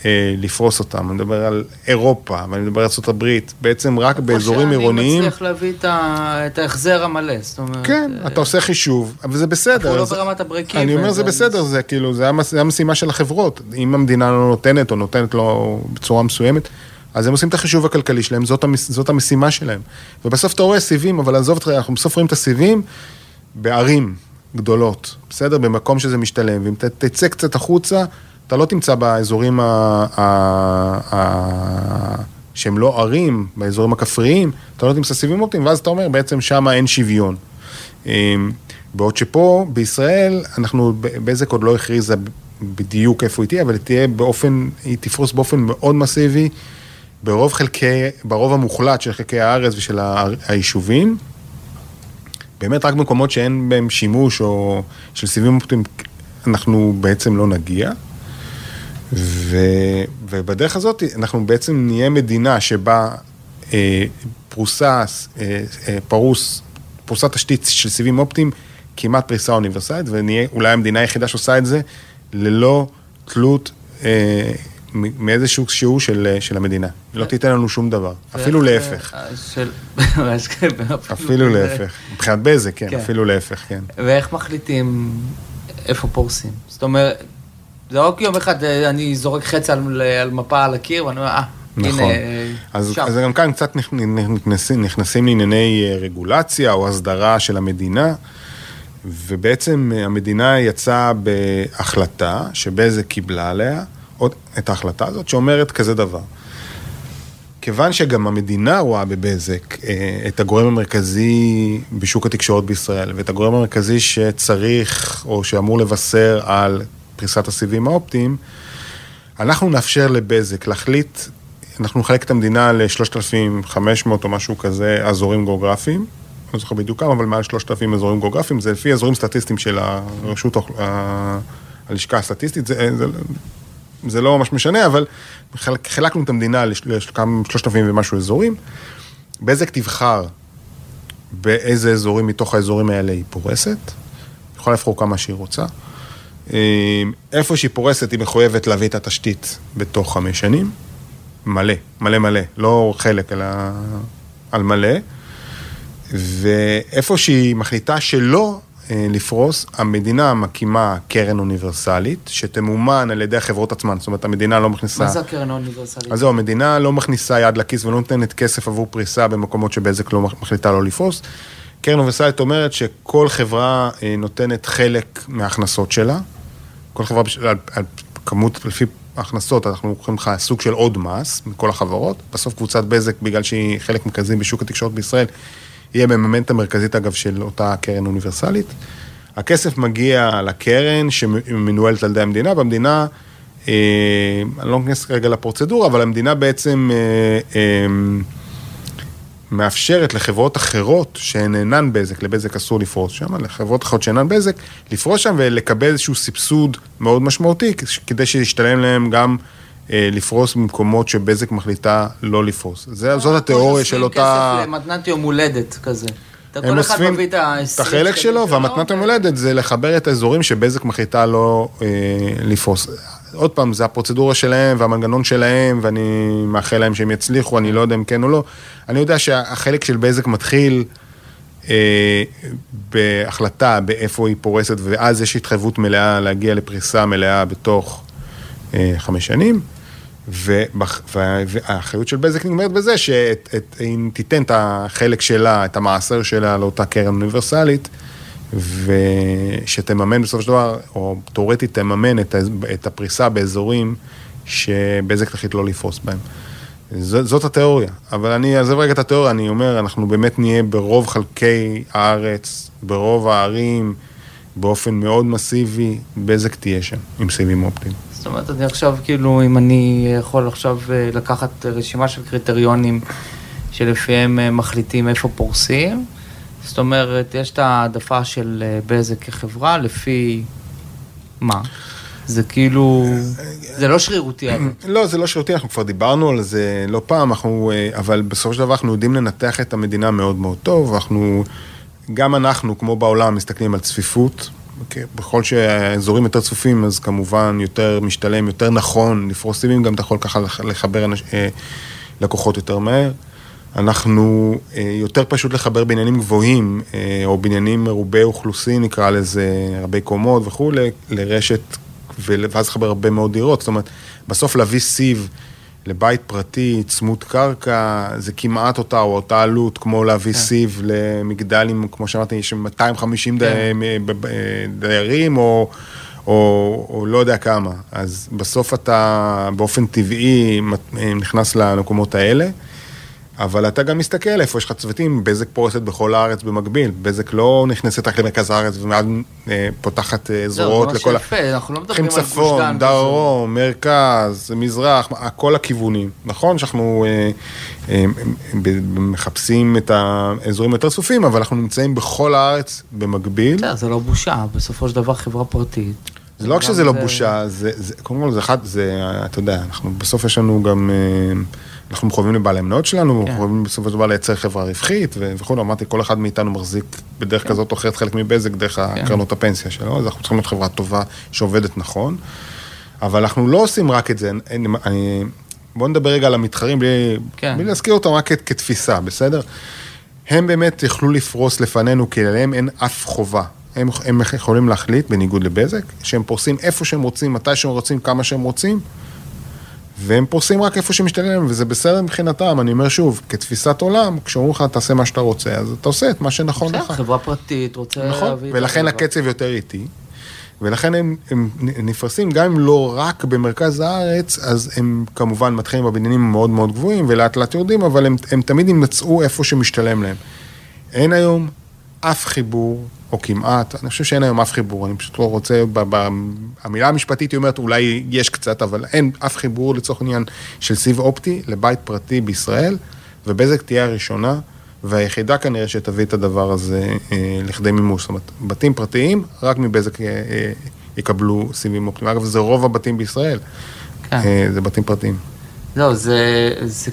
[SPEAKER 3] אה, לפרוס אותם. אני מדבר על אירופה, ואני מדבר על ארה"ב, בעצם רק באזורים עירוניים.
[SPEAKER 2] אני מצליח להביא את, ה... את ההחזר המלא, זאת אומרת...
[SPEAKER 3] כן,
[SPEAKER 2] אה...
[SPEAKER 3] אתה עושה חישוב, וזה בסדר.
[SPEAKER 2] אפילו לא
[SPEAKER 3] אז...
[SPEAKER 2] ברמת הברקים.
[SPEAKER 3] אני אומר, זה בסדר, זה כאילו, זה המש... המשימה של החברות. אם המדינה לא נותנת, או נותנת לו בצורה מסוימת, אז הם עושים את החישוב הכלכלי שלהם, זאת, המש... זאת המשימה שלהם. ובסוף אתה רואה סיבים, אבל עזוב אותך, אנחנו בסוף רואים את הסיבים בערים גדולות, בסדר? במקום שזה משתלם. ואם ת... תצא קצת החוצה, אתה לא תמצא באזורים ה... ה... ה... שהם לא ערים, באזורים הכפריים, אתה לא תמצא סיבים אופטיים, ואז אתה אומר, בעצם שם אין שוויון. בעוד שפה, בישראל, אנחנו, בזק עוד לא הכריזה בדיוק איפה היא תהיה, אבל היא תהיה באופן, היא תפרוס באופן מאוד מסיבי, ברוב חלקי, ברוב המוחלט של חלקי הארץ ושל היישובים. באמת רק במקומות שאין בהם שימוש או של סיבים אופטיים, אנחנו בעצם לא נגיע. ו, ובדרך הזאת אנחנו בעצם נהיה מדינה שבה אה, פרוסה, אה, אה, פרוס, פרוסת תשתית של סיבים אופטיים כמעט פריסה אוניברסלית, ונהיה אולי המדינה היחידה שעושה את זה ללא תלות אה, מאיזשהו שיעור של, של המדינה. היא לא תיתן לנו שום דבר, אפילו להפך. אפילו להפך. מבחינת בזק, כן, אפילו להפך, כן.
[SPEAKER 2] ואיך מחליטים איפה פורסים? זאת אומרת... זה לא יום אחד אני זורק חץ על, על מפה על הקיר ואני אומר, אה,
[SPEAKER 3] נכון.
[SPEAKER 2] הנה,
[SPEAKER 3] אז, שם. אז גם כאן קצת נכנסים, נכנסים לענייני רגולציה או הסדרה של המדינה, ובעצם המדינה יצאה בהחלטה שבזק קיבלה עליה את ההחלטה הזאת, שאומרת כזה דבר. כיוון שגם המדינה רואה בבזק את הגורם המרכזי בשוק התקשורת בישראל, ואת הגורם המרכזי שצריך או שאמור לבשר על פריסת הסיבים האופטיים, אנחנו נאפשר לבזק להחליט, אנחנו נחלק את המדינה ל-3,500 או משהו כזה אזורים גיאוגרפיים, לא זוכר בדיוק כמה, אבל מעל 3,000 אזורים גיאוגרפיים, זה לפי אזורים סטטיסטיים של הרשות, הלשכה הסטטיסטית, זה, זה, זה לא ממש משנה, אבל חילקנו את המדינה ל-3,000 ומשהו אזורים. בזק תבחר באיזה אזורים מתוך האזורים האלה היא פורסת, היא יכולה לבחור כמה שהיא רוצה. איפה שהיא פורסת, היא מחויבת להביא את התשתית בתוך חמש שנים. מלא, מלא מלא, לא חלק, אלא על מלא. ואיפה שהיא מחליטה שלא לפרוס, המדינה מקימה קרן אוניברסלית, שתמומן על ידי החברות עצמן. זאת אומרת, המדינה לא מכניסה...
[SPEAKER 2] מה זה הקרן האוניברסלית?
[SPEAKER 3] אז זהו, המדינה לא מכניסה יד לכיס ולא נותנת כסף עבור פריסה במקומות שבזק לא מחליטה לא לפרוס. קרן אוניברסלית אומרת שכל חברה נותנת חלק מההכנסות שלה. כל חברה, על, על כמות, לפי הכנסות, אנחנו לוקחים לך סוג של עוד מס מכל החברות. בסוף קבוצת בזק, בגלל שהיא חלק מרכזי בשוק התקשורת בישראל, היא המממנת המרכזית, אגב, של אותה קרן אוניברסלית. הכסף מגיע לקרן שמנוהלת על ידי המדינה, והמדינה, אה, אני לא נכנס כרגע לפרוצדורה, אבל המדינה בעצם אה, אה, מאפשרת לחברות אחרות שהן אינן בזק, לבזק אסור לפרוס שם, לחברות אחרות שאינן בזק, לפרוס שם ולקבל איזשהו סבסוד מאוד משמעותי, כדי שישתלם להם גם לפרוס במקומות שבזק מחליטה לא לפרוס. זה, זאת התיאוריה של אותה...
[SPEAKER 2] כסף למתנת יום הולדת כזה. אתה
[SPEAKER 3] הם
[SPEAKER 2] כל אחד
[SPEAKER 3] אוספים
[SPEAKER 2] מביא את ה...
[SPEAKER 3] את החלק שלו, והמתנת יום הולדת זה לחבר את האזורים שבזק מחליטה לא אה, לפרוס. עוד פעם, זה הפרוצדורה שלהם והמנגנון שלהם, ואני מאחל להם שהם יצליחו, אני לא יודע אם כן או לא. אני יודע שהחלק של בזק מתחיל אה, בהחלטה באיפה היא פורסת, ואז יש התחייבות מלאה להגיע לפריסה מלאה בתוך אה, חמש שנים. והאחריות של בזק נגמרת בזה שאם תיתן את החלק שלה, את המעשר שלה לאותה קרן אוניברסלית, ושתממן בסופו של דבר, או תאורטית תממן את, את הפריסה באזורים שבזק תחליט לא לפרוס בהם. ז, זאת התיאוריה, אבל אני אעזב רגע את התיאוריה, אני אומר, אנחנו באמת נהיה ברוב חלקי הארץ, ברוב הערים, באופן מאוד מסיבי, בזק תהיה שם, עם סיבים אופטיים.
[SPEAKER 2] זאת אומרת, אני עכשיו, כאילו, אם אני יכול עכשיו אה, לקחת רשימה של קריטריונים שלפיהם אה, מחליטים איפה פורסים, זאת אומרת, יש את העדפה של אה, בזק כחברה לפי מה? זה כאילו, זה לא שרירותי.
[SPEAKER 3] לא, זה לא שירותי, אנחנו כבר דיברנו על זה לא פעם, אנחנו, אה, אבל בסופו של דבר אנחנו יודעים לנתח את המדינה מאוד מאוד טוב, אנחנו, גם אנחנו, כמו בעולם, מסתכלים על צפיפות. בכל שהאזורים יותר צפופים, אז כמובן יותר משתלם, יותר נכון לפרוס סיבים, גם אתה יכול ככה לח- לחבר אנש, אה, לקוחות יותר מהר. אנחנו, אה, יותר פשוט לחבר בניינים גבוהים, אה, או בניינים מרובי אוכלוסין, נקרא לזה, רבי קומות וכולי, לרשת, ואז לחבר הרבה מאוד דירות. זאת אומרת, בסוף להביא סיב לבית פרטי, צמוד קרקע, זה כמעט אותה או אותה עלות, כמו להביא
[SPEAKER 2] כן.
[SPEAKER 3] סיב למגדל עם, כמו שאמרתי, יש 250 די-
[SPEAKER 2] כן.
[SPEAKER 3] ב- ב- דיירים, או, או, או לא יודע כמה. אז בסוף אתה באופן טבעי מת- נכנס למקומות האלה. אבל אתה גם מסתכל איפה יש לך צוותים, בזק פורסת בכל הארץ במקביל, בזק לא נכנסת רק למרכז הארץ ומיד אה, פותחת אה, זרועות
[SPEAKER 2] זה
[SPEAKER 3] לכל
[SPEAKER 2] ממש יפה, אנחנו לא מדברים על גוש דן.
[SPEAKER 3] צפון, דרום, מרכז, מזרח, כל הכיוונים. נכון שאנחנו אה, אה, ב- מחפשים את האזורים יותר צפופים, אבל אנחנו נמצאים בכל הארץ במקביל.
[SPEAKER 2] בסדר, זה לא בושה, בסופו של דבר חברה פרטית.
[SPEAKER 3] זה לא רק שזה לא בושה, זה, זה, קודם כל זה אחד, זה, אתה יודע, אנחנו בסוף יש לנו גם, אה, אנחנו מחויבים לבעלי המניות שלנו,
[SPEAKER 2] כן.
[SPEAKER 3] מחויבים בסופו של דבר לייצר חברה רווחית ו- וכו', אמרתי, כל אחד מאיתנו מחזיק בדרך כזאת או אחרת חלק מבזק דרך
[SPEAKER 2] כן.
[SPEAKER 3] הקרנות הפנסיה שלו, אז אנחנו צריכים להיות חברה טובה שעובדת נכון, אבל אנחנו לא עושים רק את זה, אין, אני, בואו נדבר רגע על המתחרים, בלי,
[SPEAKER 2] כן.
[SPEAKER 3] בלי להזכיר אותם רק כ- כתפיסה, בסדר? הם באמת יכלו לפרוס לפנינו, כי עליהם אין אף חובה. הם, הם יכולים להחליט, בניגוד לבזק, שהם פורסים איפה שהם רוצים, מתי שהם רוצים, כמה שהם רוצים, והם פורסים רק איפה שמשתלם להם, וזה בסדר מבחינתם. אני אומר שוב, כתפיסת עולם, כשאומרים לך, תעשה מה שאתה רוצה, אז אתה עושה את מה שנכון
[SPEAKER 2] בסדר,
[SPEAKER 3] לך.
[SPEAKER 2] חברה פרטית, רוצה
[SPEAKER 3] נכון,
[SPEAKER 2] להביא... את
[SPEAKER 3] ולכן. הקצב יותר איטי. ולכן הם, הם נפרסים, גם אם לא רק במרכז הארץ, אז הם כמובן מתחילים בבניינים מאוד מאוד גבוהים ולאט לאט יורדים, אבל הם, הם תמיד ימצאו איפה שמשתלם להם. אין היום אף חיבור, או כמעט, אני חושב שאין היום אף חיבור, אני פשוט לא רוצה, ב, ב, המילה המשפטית היא אומרת, אולי יש קצת, אבל אין אף חיבור לצורך העניין של סיב אופטי לבית פרטי בישראל, ובזק תהיה הראשונה. והיחידה כנראה שתביא את הדבר הזה אה, לכדי מימוש. זאת אומרת, בתים פרטיים, רק מבזק אה, אה, יקבלו סיבים אופטיים. אגב, זה רוב הבתים בישראל,
[SPEAKER 2] כן.
[SPEAKER 3] אה, זה בתים פרטיים.
[SPEAKER 2] לא, זה... זה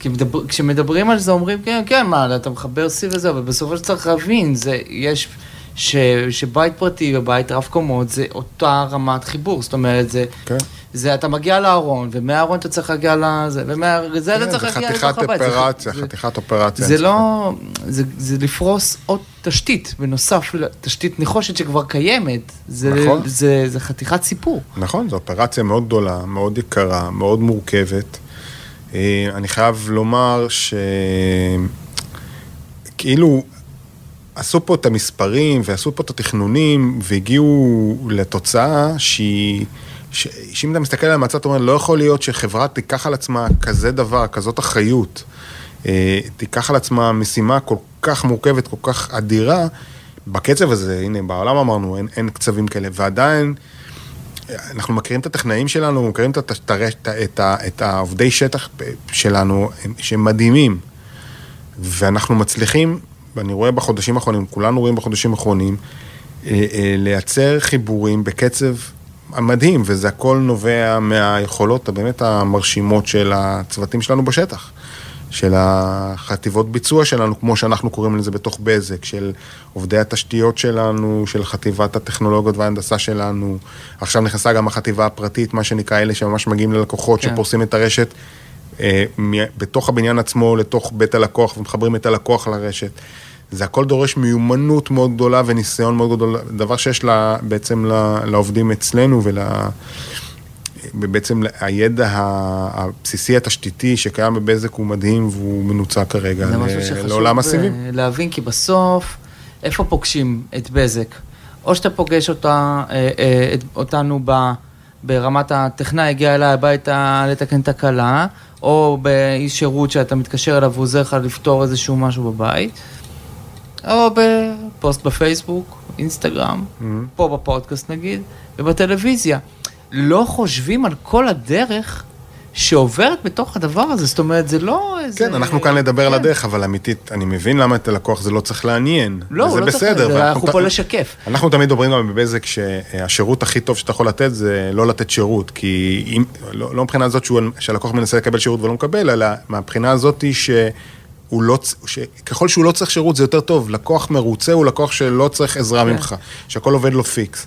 [SPEAKER 2] כי- מדבר, כשמדברים על זה אומרים, כן, כן, מה, אתה מחבר סיב וזה, אבל בסופו של צריך להבין, זה, יש, ש, שבית פרטי ובית רב קומות זה אותה רמת חיבור, זאת אומרת, זה,
[SPEAKER 3] כן.
[SPEAKER 2] זה אתה מגיע לארון, ומהארון אתה צריך להגיע לזה, ומזה אתה
[SPEAKER 3] כן,
[SPEAKER 2] צריך
[SPEAKER 3] זה
[SPEAKER 2] להגיע לתוך הבית. זה-
[SPEAKER 3] אופרציה,
[SPEAKER 2] זה-
[SPEAKER 3] חתיכת אופרציה.
[SPEAKER 2] זה
[SPEAKER 3] אין
[SPEAKER 2] לא, זה, זה לפרוס עוד תשתית, בנוסף לתשתית נחושת שכבר קיימת, זה,
[SPEAKER 3] נכון.
[SPEAKER 2] זה, זה חתיכת סיפור.
[SPEAKER 3] נכון, זו אופרציה מאוד גדולה, מאוד יקרה, מאוד מורכבת. אה, אני חייב לומר שכאילו עשו פה את המספרים ועשו פה את התכנונים והגיעו לתוצאה שהיא, ש- שאם אתה מסתכל על המצב, אתה אומר, לא יכול להיות שחברה תיקח על עצמה כזה דבר, כזאת אחריות, אה, תיקח על עצמה משימה כל כך מורכבת, כל כך אדירה, בקצב הזה, הנה, בעולם אמרנו, אין, אין קצבים כאלה, ועדיין... אנחנו מכירים את הטכנאים שלנו, מכירים את, את, את, ה- את העובדי שטח שלנו, הם- שהם מדהימים. ואנחנו מצליחים, ואני רואה בחודשים האחרונים, כולנו רואים בחודשים האחרונים, אה, אה, לייצר חיבורים בקצב מדהים, וזה הכל נובע מהיכולות הבאמת המרשימות של הצוותים שלנו בשטח. של החטיבות ביצוע שלנו, כמו שאנחנו קוראים לזה בתוך בזק, של עובדי התשתיות שלנו, של חטיבת הטכנולוגיות וההנדסה שלנו. עכשיו נכנסה גם החטיבה הפרטית, מה שנקרא אלה שממש מגיעים ללקוחות, כן. שפורסים את הרשת אה, בתוך הבניין עצמו, לתוך בית הלקוח, ומחברים את הלקוח לרשת. זה הכל דורש מיומנות מאוד גדולה וניסיון מאוד גדול, דבר שיש לה, בעצם לעובדים אצלנו ול... ובעצם הידע הבסיסי התשתיתי שקיים בבזק הוא מדהים והוא מנוצע כרגע לעולם הסיבים.
[SPEAKER 2] זה משהו שחשוב להבין, כי בסוף, איפה פוגשים את בזק? או שאתה פוגש אותה, אה, אה, אותנו ב, ברמת הטכנאי הגיע אליי הביתה לתקן תקלה, או באיש שירות שאתה מתקשר אליו ועוזר לך לפתור איזשהו משהו בבית, או בפוסט בפייסבוק, אינסטגרם, mm-hmm. פה בפודקאסט נגיד, ובטלוויזיה. לא חושבים על כל הדרך שעוברת בתוך הדבר הזה, זאת אומרת, זה לא איזה...
[SPEAKER 3] כן, אנחנו כאן לדבר כן. על הדרך, אבל אמיתית, אני מבין למה את הלקוח זה לא צריך לעניין.
[SPEAKER 2] לא, הוא לא בסדר, צריך, זה, אנחנו פה לשקף.
[SPEAKER 3] אנחנו תמיד אומרים גם בבזק שהשירות הכי טוב שאתה יכול לתת זה לא לתת שירות, כי אם, לא, לא מבחינה הזאת שהלקוח מנסה לקבל שירות ולא מקבל, אלא מהבחינה הזאת ש... הוא לא, שככל שהוא לא צריך שירות זה יותר טוב, לקוח מרוצה הוא לקוח שלא צריך עזרה כן. ממך, שהכל עובד לו פיקס.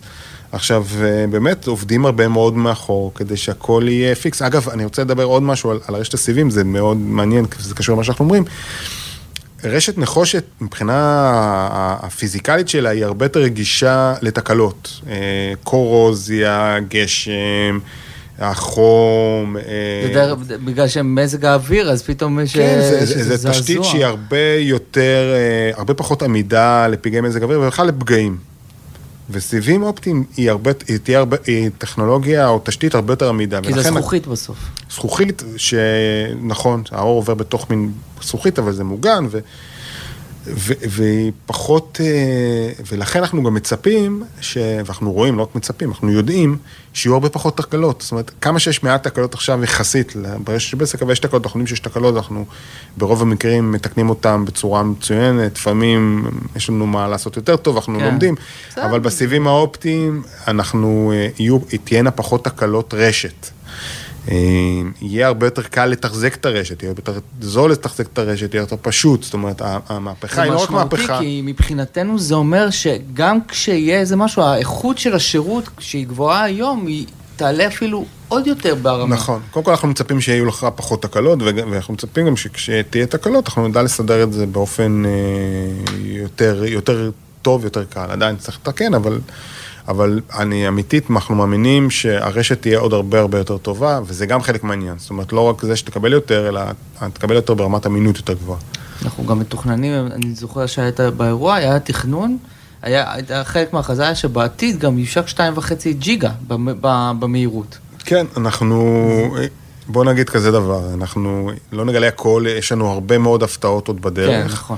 [SPEAKER 3] עכשיו, אה, באמת עובדים הרבה מאוד מאחור כדי שהכל יהיה פיקס. אגב, אני רוצה לדבר עוד משהו על, על רשת הסיבים, זה מאוד מעניין, זה קשור למה שאנחנו אומרים. רשת נחושת, מבחינה הפיזיקלית שלה, היא הרבה יותר רגישה לתקלות. אה, קורוזיה, גשם, החום.
[SPEAKER 2] אה, זה דרך, בגלל שמזג האוויר, אז פתאום יש
[SPEAKER 3] כן, זה, זה, זה תשתית שהיא הרבה יותר, הרבה פחות עמידה לפגעי מזג האוויר, ובכלל לפגעים. וסיבים אופטיים היא, הרבה, היא תהיה הרבה, היא טכנולוגיה או תשתית הרבה יותר עמידה.
[SPEAKER 2] כי זה זכוכית בסוף.
[SPEAKER 3] זכוכית, שנכון, האור עובר בתוך מין זכוכית, אבל זה מוגן, ו... והיא פחות, אה, ולכן אנחנו גם מצפים, ש... ואנחנו רואים, לא רק מצפים, אנחנו יודעים שיהיו הרבה פחות תקלות. זאת אומרת, כמה שיש מעט תקלות עכשיו יחסית ברשת של בזק, אבל יש תקלות, אנחנו יודעים שיש תקלות, אנחנו ברוב המקרים מתקנים אותן בצורה מצוינת, לפעמים יש לנו מה לעשות יותר טוב, אנחנו כן. לומדים, אבל בסיבים האופטיים אנחנו, אה, יהיו, תהיינה פחות תקלות רשת. אה, יהיה הרבה יותר קל לתחזק את הרשת, יהיה יותר זול לתחזק את הרשת, יהיה יותר פשוט, זאת אומרת, המהפכה היא לא רק מהפכה. זה משמעותי,
[SPEAKER 2] כי מבחינתנו זה אומר שגם כשיהיה איזה משהו, האיכות של השירות, שהיא גבוהה היום, היא תעלה אפילו עוד יותר ברמה.
[SPEAKER 3] נכון, קודם כל אנחנו מצפים שיהיו לך פחות תקלות, ואנחנו מצפים גם שכשתהיה תקלות, אנחנו נדע לסדר את זה באופן אה, יותר, יותר טוב, יותר קל. עדיין צריך לתקן, אבל... אבל אני אמיתית, אנחנו מאמינים שהרשת תהיה עוד הרבה הרבה יותר טובה, וזה גם חלק מהעניין. זאת אומרת, לא רק זה שתקבל יותר, אלא תקבל יותר ברמת אמינות יותר גבוהה.
[SPEAKER 2] אנחנו גם מתוכננים, אני זוכר שהיית באירוע, היה תכנון, היה, היה חלק מהחזיה שבעתיד גם יושק 2.5 ג'יגה במהירות.
[SPEAKER 3] כן, אנחנו, בוא נגיד כזה דבר, אנחנו לא נגלה הכל, יש לנו הרבה מאוד הפתעות עוד בדרך.
[SPEAKER 2] כן, נכון.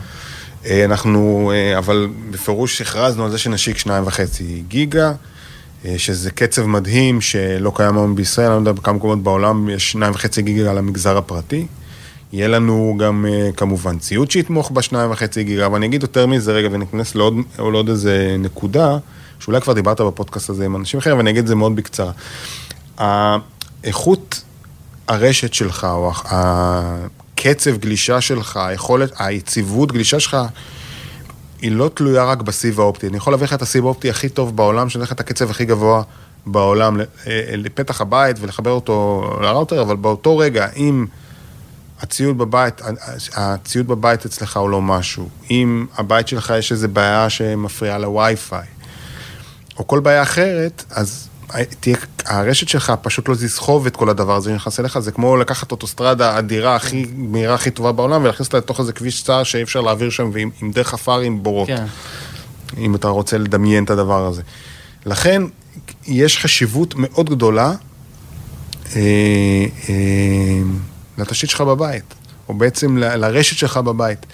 [SPEAKER 3] אה, אנחנו, אה, אבל בפירוש הכרזנו על זה שנשיק שניים וחצי גיגה, אה, שזה קצב מדהים שלא קיים היום בישראל, אני לא יודע בכמה מקומות בעולם יש שניים וחצי גיגה למגזר הפרטי. יהיה לנו גם כמובן ציוד שיתמוך בשניים וחצי גיגה, אבל אני אגיד יותר מזה רגע וניכנס לעוד, לעוד איזה נקודה, שאולי כבר דיברת בפודקאסט הזה עם אנשים אחרים, ואני אגיד את זה מאוד בקצרה. האיכות הרשת שלך, או הקצב גלישה שלך, היכולת, היציבות גלישה שלך, היא לא תלויה רק בסיב האופטי. אני יכול להביא לך את הסיב האופטי הכי טוב בעולם, שנותן לך את הקצב הכי גבוה בעולם, אה, לפתח הבית ולחבר אותו לראוטר, אבל באותו רגע, אם הציוד בבית, הציוד בבית אצלך הוא לא משהו, אם הבית שלך יש איזו בעיה שמפריעה לווי-פיי, או כל בעיה אחרת, אז תהיה, הרשת שלך פשוט לא תסחוב את כל הדבר הזה שנכנס אליך, זה כמו לקחת אוטוסטרדה אדירה הכי מהירה, הכי טובה בעולם, ולהכניס אותה לתוך איזה כביש צר שאי אפשר להעביר שם, ועם עם דרך עפר עם בורות. כן. אם אתה רוצה לדמיין את הדבר הזה. לכן, יש חשיבות מאוד גדולה אה, אה, לתשתית שלך בבית, או בעצם ל, לרשת שלך בבית.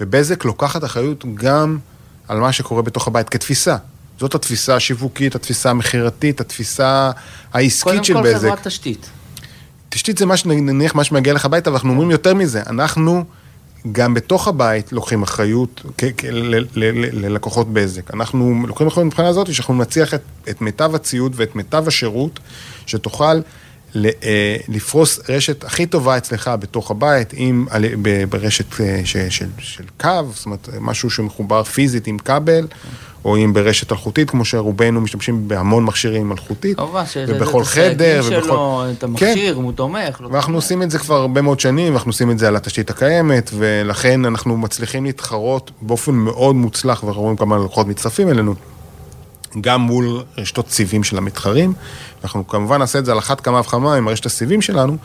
[SPEAKER 3] ובזק לוקחת אחריות גם על מה שקורה בתוך הבית כתפיסה. זאת התפיסה השיווקית, התפיסה המכירתית, התפיסה העסקית של בזק. קודם
[SPEAKER 2] כל חברת תשתית.
[SPEAKER 3] תשתית זה מה שנניח מה שמגיע לך הביתה, ואנחנו אומרים יותר מזה, אנחנו גם בתוך הבית לוקחים אחריות ללקוחות בזק. אנחנו לוקחים אחריות מבחינה הזאת שאנחנו נציח את, את מיטב הציוד ואת מיטב השירות שתוכל לפרוס רשת הכי טובה אצלך בתוך הבית, עם, ברשת אה, של, של, של קו, זאת אומרת, משהו שמחובר פיזית עם כבל. או אם ברשת אלחוטית, כמו שרובנו משתמשים בהמון מכשירים אלחוטית.
[SPEAKER 2] כמובן,
[SPEAKER 3] ובכל חדר,
[SPEAKER 2] ובכל... שלו, את המכשיר, כן. הוא תומך.
[SPEAKER 3] לא ואנחנו עושים את זה כבר הרבה מאוד שנים, ואנחנו עושים את זה על התשתית הקיימת, ולכן אנחנו מצליחים להתחרות באופן מאוד מוצלח, ואנחנו רואים כמה לקוחות מצטרפים אלינו, גם מול רשתות סיבים של המתחרים. אנחנו כמובן נעשה את זה על אחת כמה וכמה עם רשת הסיבים שלנו.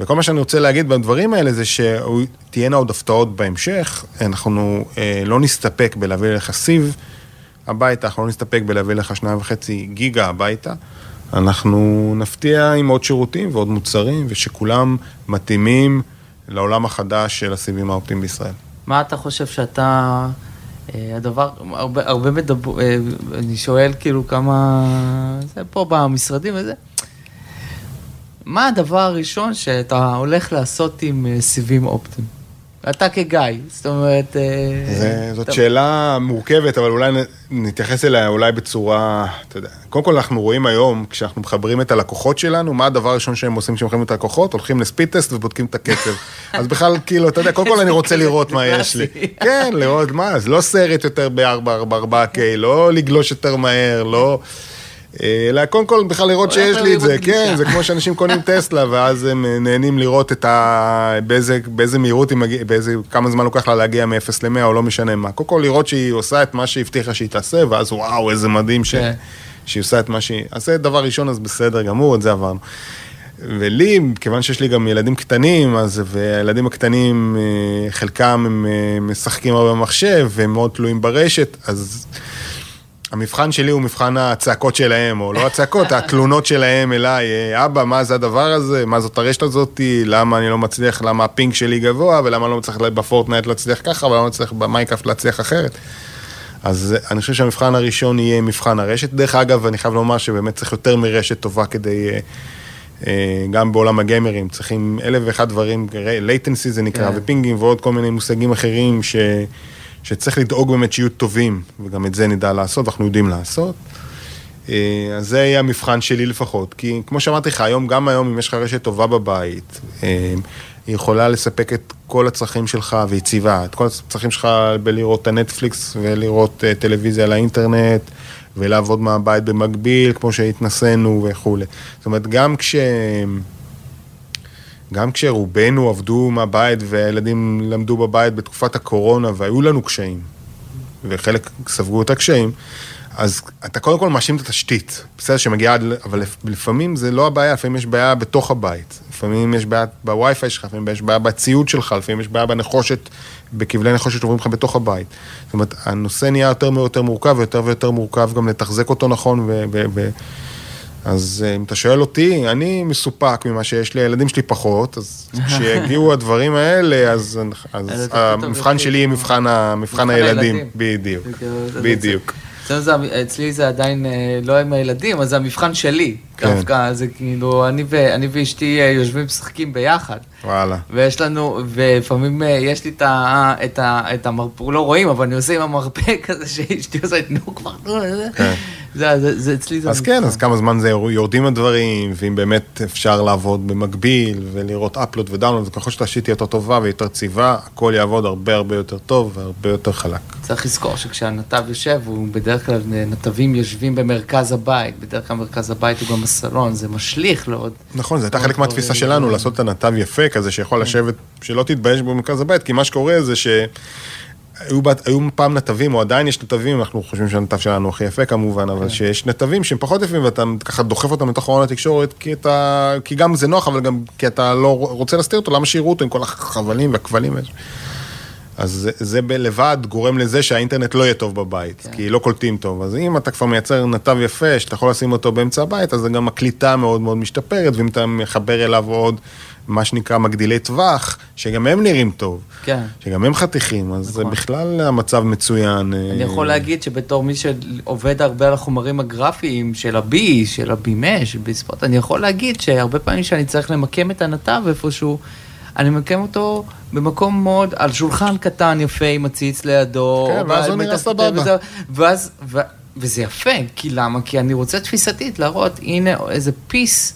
[SPEAKER 3] וכל מה שאני רוצה להגיד בדברים האלה זה שתהיינה עוד הפתעות בהמשך, אנחנו אה, לא נסתפק בלהביא לך סיב הביתה, אנחנו לא נסתפק בלהביא לך שניים וחצי גיגה הביתה, אנחנו נפתיע עם עוד שירותים ועוד מוצרים, ושכולם מתאימים לעולם החדש של הסיבים האופטיים בישראל.
[SPEAKER 2] מה אתה חושב שאתה... אה, הדבר, הרבה, הרבה מדבר, אה, אני שואל כאילו כמה, זה פה במשרדים וזה, מה הדבר הראשון שאתה הולך לעשות עם אה, סיבים אופטיים? אתה כגיא, זאת אומרת...
[SPEAKER 3] אה, זה, זאת טוב. שאלה מורכבת, אבל אולי נתייחס אליה אולי בצורה, אתה יודע, קודם כל אנחנו רואים היום, כשאנחנו מחברים את הלקוחות שלנו, מה הדבר הראשון שהם עושים כשהם מחברים את הלקוחות? הולכים לספיד טסט ובודקים את הקצב. אז בכלל, כאילו, אתה יודע, קודם כל אני רוצה לראות מה יש לי. כן, לראות מה, זה לא סרט יותר ב-444K, לא לגלוש יותר מהר, לא... אלא קודם כל בכלל לראות שיש לי את זה, כן, זה כמו שאנשים קונים טסלה, ואז הם אה, נהנים לראות את ה... באיזה, באיזה מהירות היא מגיעה, באיזה, כמה זמן לוקח לה להגיע מ-0 ל-100 או לא משנה מה. קודם כל לראות שהיא עושה את מה שהיא הבטיחה שהיא תעשה, ואז וואו, איזה מדהים ש... כן. שהיא עושה את מה שהיא... אז זה דבר ראשון, אז בסדר גמור, את זה עברנו. ולי, כיוון שיש לי גם ילדים קטנים, אז, והילדים הקטנים, אה, חלקם הם אה, משחקים הרבה במחשב, והם מאוד תלויים ברשת, אז... המבחן שלי הוא מבחן הצעקות שלהם, או לא הצעקות, התלונות שלהם אליי, אה, אבא, מה זה הדבר הזה, מה זאת הרשת הזאתי, למה אני לא מצליח, למה ה ping שלי גבוה, ולמה אני לא מצליח ב Fortnite להצליח ככה, ולמה אני לא מצליח ב Minecraft להצליח אחרת. אז אני חושב שהמבחן הראשון יהיה מבחן הרשת. דרך אגב, אני חייב לומר שבאמת צריך יותר מרשת טובה כדי, אה, אה, גם בעולם הגיימרים, צריכים אלף ואחד דברים, latency זה נקרא, כן. ופינגים ועוד כל מיני מושגים אחרים ש... שצריך לדאוג באמת שיהיו טובים, וגם את זה נדע לעשות, ואנחנו יודעים לעשות. אה, אז זה יהיה המבחן שלי לפחות, כי כמו שאמרתי לך, היום, גם היום, אם יש לך רשת טובה בבית, אה, היא יכולה לספק את כל הצרכים שלך ויציבה, את כל הצרכים שלך בלראות את הנטפליקס ולראות אה, טלוויזיה על האינטרנט ולעבוד מהבית במקביל, כמו שהתנסינו וכולי. זאת אומרת, גם כש... גם כשרובנו עבדו מהבית והילדים למדו בבית בתקופת הקורונה והיו לנו קשיים, וחלק ספגו את הקשיים, אז אתה קודם כל מאשים את התשתית, בסדר שמגיעה אבל לפעמים זה לא הבעיה, לפעמים יש בעיה בתוך הבית, לפעמים יש בעיה בווי-פיי שלך, לפעמים יש בעיה בציוד שלך, לפעמים יש בעיה בנחושת, בכבלי נחושת שעוברים לך בתוך הבית. זאת אומרת, הנושא נהיה יותר ויותר מורכב, ויותר ויותר מורכב גם לתחזק אותו נכון, ו... ו-, ו- אז אה, אם אתה שואל אותי, אני מסופק ממה שיש לי, הילדים שלי פחות, אז כשיגיעו הדברים האלה, אז, אז המבחן שלי יהיה מבחן, מבחן הילדים. בדיוק, בדיוק.
[SPEAKER 2] אצלי זה עדיין אה, לא עם הילדים, אז זה המבחן שלי. כן. דווקא, זה כאילו, אני, ו, אני ואשתי אה, יושבים משחקים ביחד.
[SPEAKER 3] וואלה.
[SPEAKER 2] ויש לנו, ולפעמים יש לי את, ה, את, ה, את המרפק, לא רואים, אבל אני עושה עם המרפק הזה שאשתי עושה, נו כבר, נו, כן. זה, זה, זה אצלי זה...
[SPEAKER 3] אז כן, אז כמה זמן זה יורדים הדברים, ואם באמת אפשר לעבוד במקביל, ולראות אפלוד ודאונלוד, ככל שהתשתית תהיה יותר טובה ויותר ציבה, הכל יעבוד הרבה הרבה יותר טוב והרבה יותר חלק.
[SPEAKER 2] צריך לזכור שכשהנתב יושב, הוא בדרך כלל, נתבים יושבים במרכז הבית, בדרך כלל מרכז הבית הוא גם הסלון, זה משליך לעוד...
[SPEAKER 3] נכון, זה הייתה חלק מהתפיסה שלנו, לעשות את הנתב יפה כזה, שיכול כן. לשבת, שלא תתבייש במרכז הבית, כי מה שקורה זה ש... היו, היו פעם נתבים, או עדיין יש נתבים, אנחנו חושבים שהנתב שלנו הכי יפה כמובן, אבל כן. שיש נתבים שהם פחות יפים ואתה ככה דוחף אותם לתוך העונה התקשורת, כי, אתה, כי גם זה נוח, אבל גם כי אתה לא רוצה להסתיר אותו, למה שיראו אותו עם כל החבלים והכבלים? אז זה, זה לבד גורם לזה שהאינטרנט לא יהיה טוב בבית, כן. כי לא קולטים טוב. אז אם אתה כבר מייצר נתב יפה, שאתה יכול לשים אותו באמצע הבית, אז גם הקליטה מאוד מאוד משתפרת, ואם אתה מחבר אליו עוד... מה שנקרא מגדילי טווח, שגם הם נראים טוב.
[SPEAKER 2] כן.
[SPEAKER 3] שגם הם חתיכים, אז נכון. בכלל המצב מצוין.
[SPEAKER 2] אני אה, יכול להגיד שבתור מי שעובד הרבה על החומרים הגרפיים של ה-B, של של B-Spot, אני יכול להגיד שהרבה פעמים שאני צריך למקם את הנתב איפשהו, אני ממקם אותו במקום מאוד, על שולחן קטן יפה עם עציץ לידו.
[SPEAKER 3] כן, ואז הוא נראה סבבה.
[SPEAKER 2] וזה- ואז, ו, וזה יפה, כי למה? כי אני רוצה תפיסתית להראות, הנה איזה פיס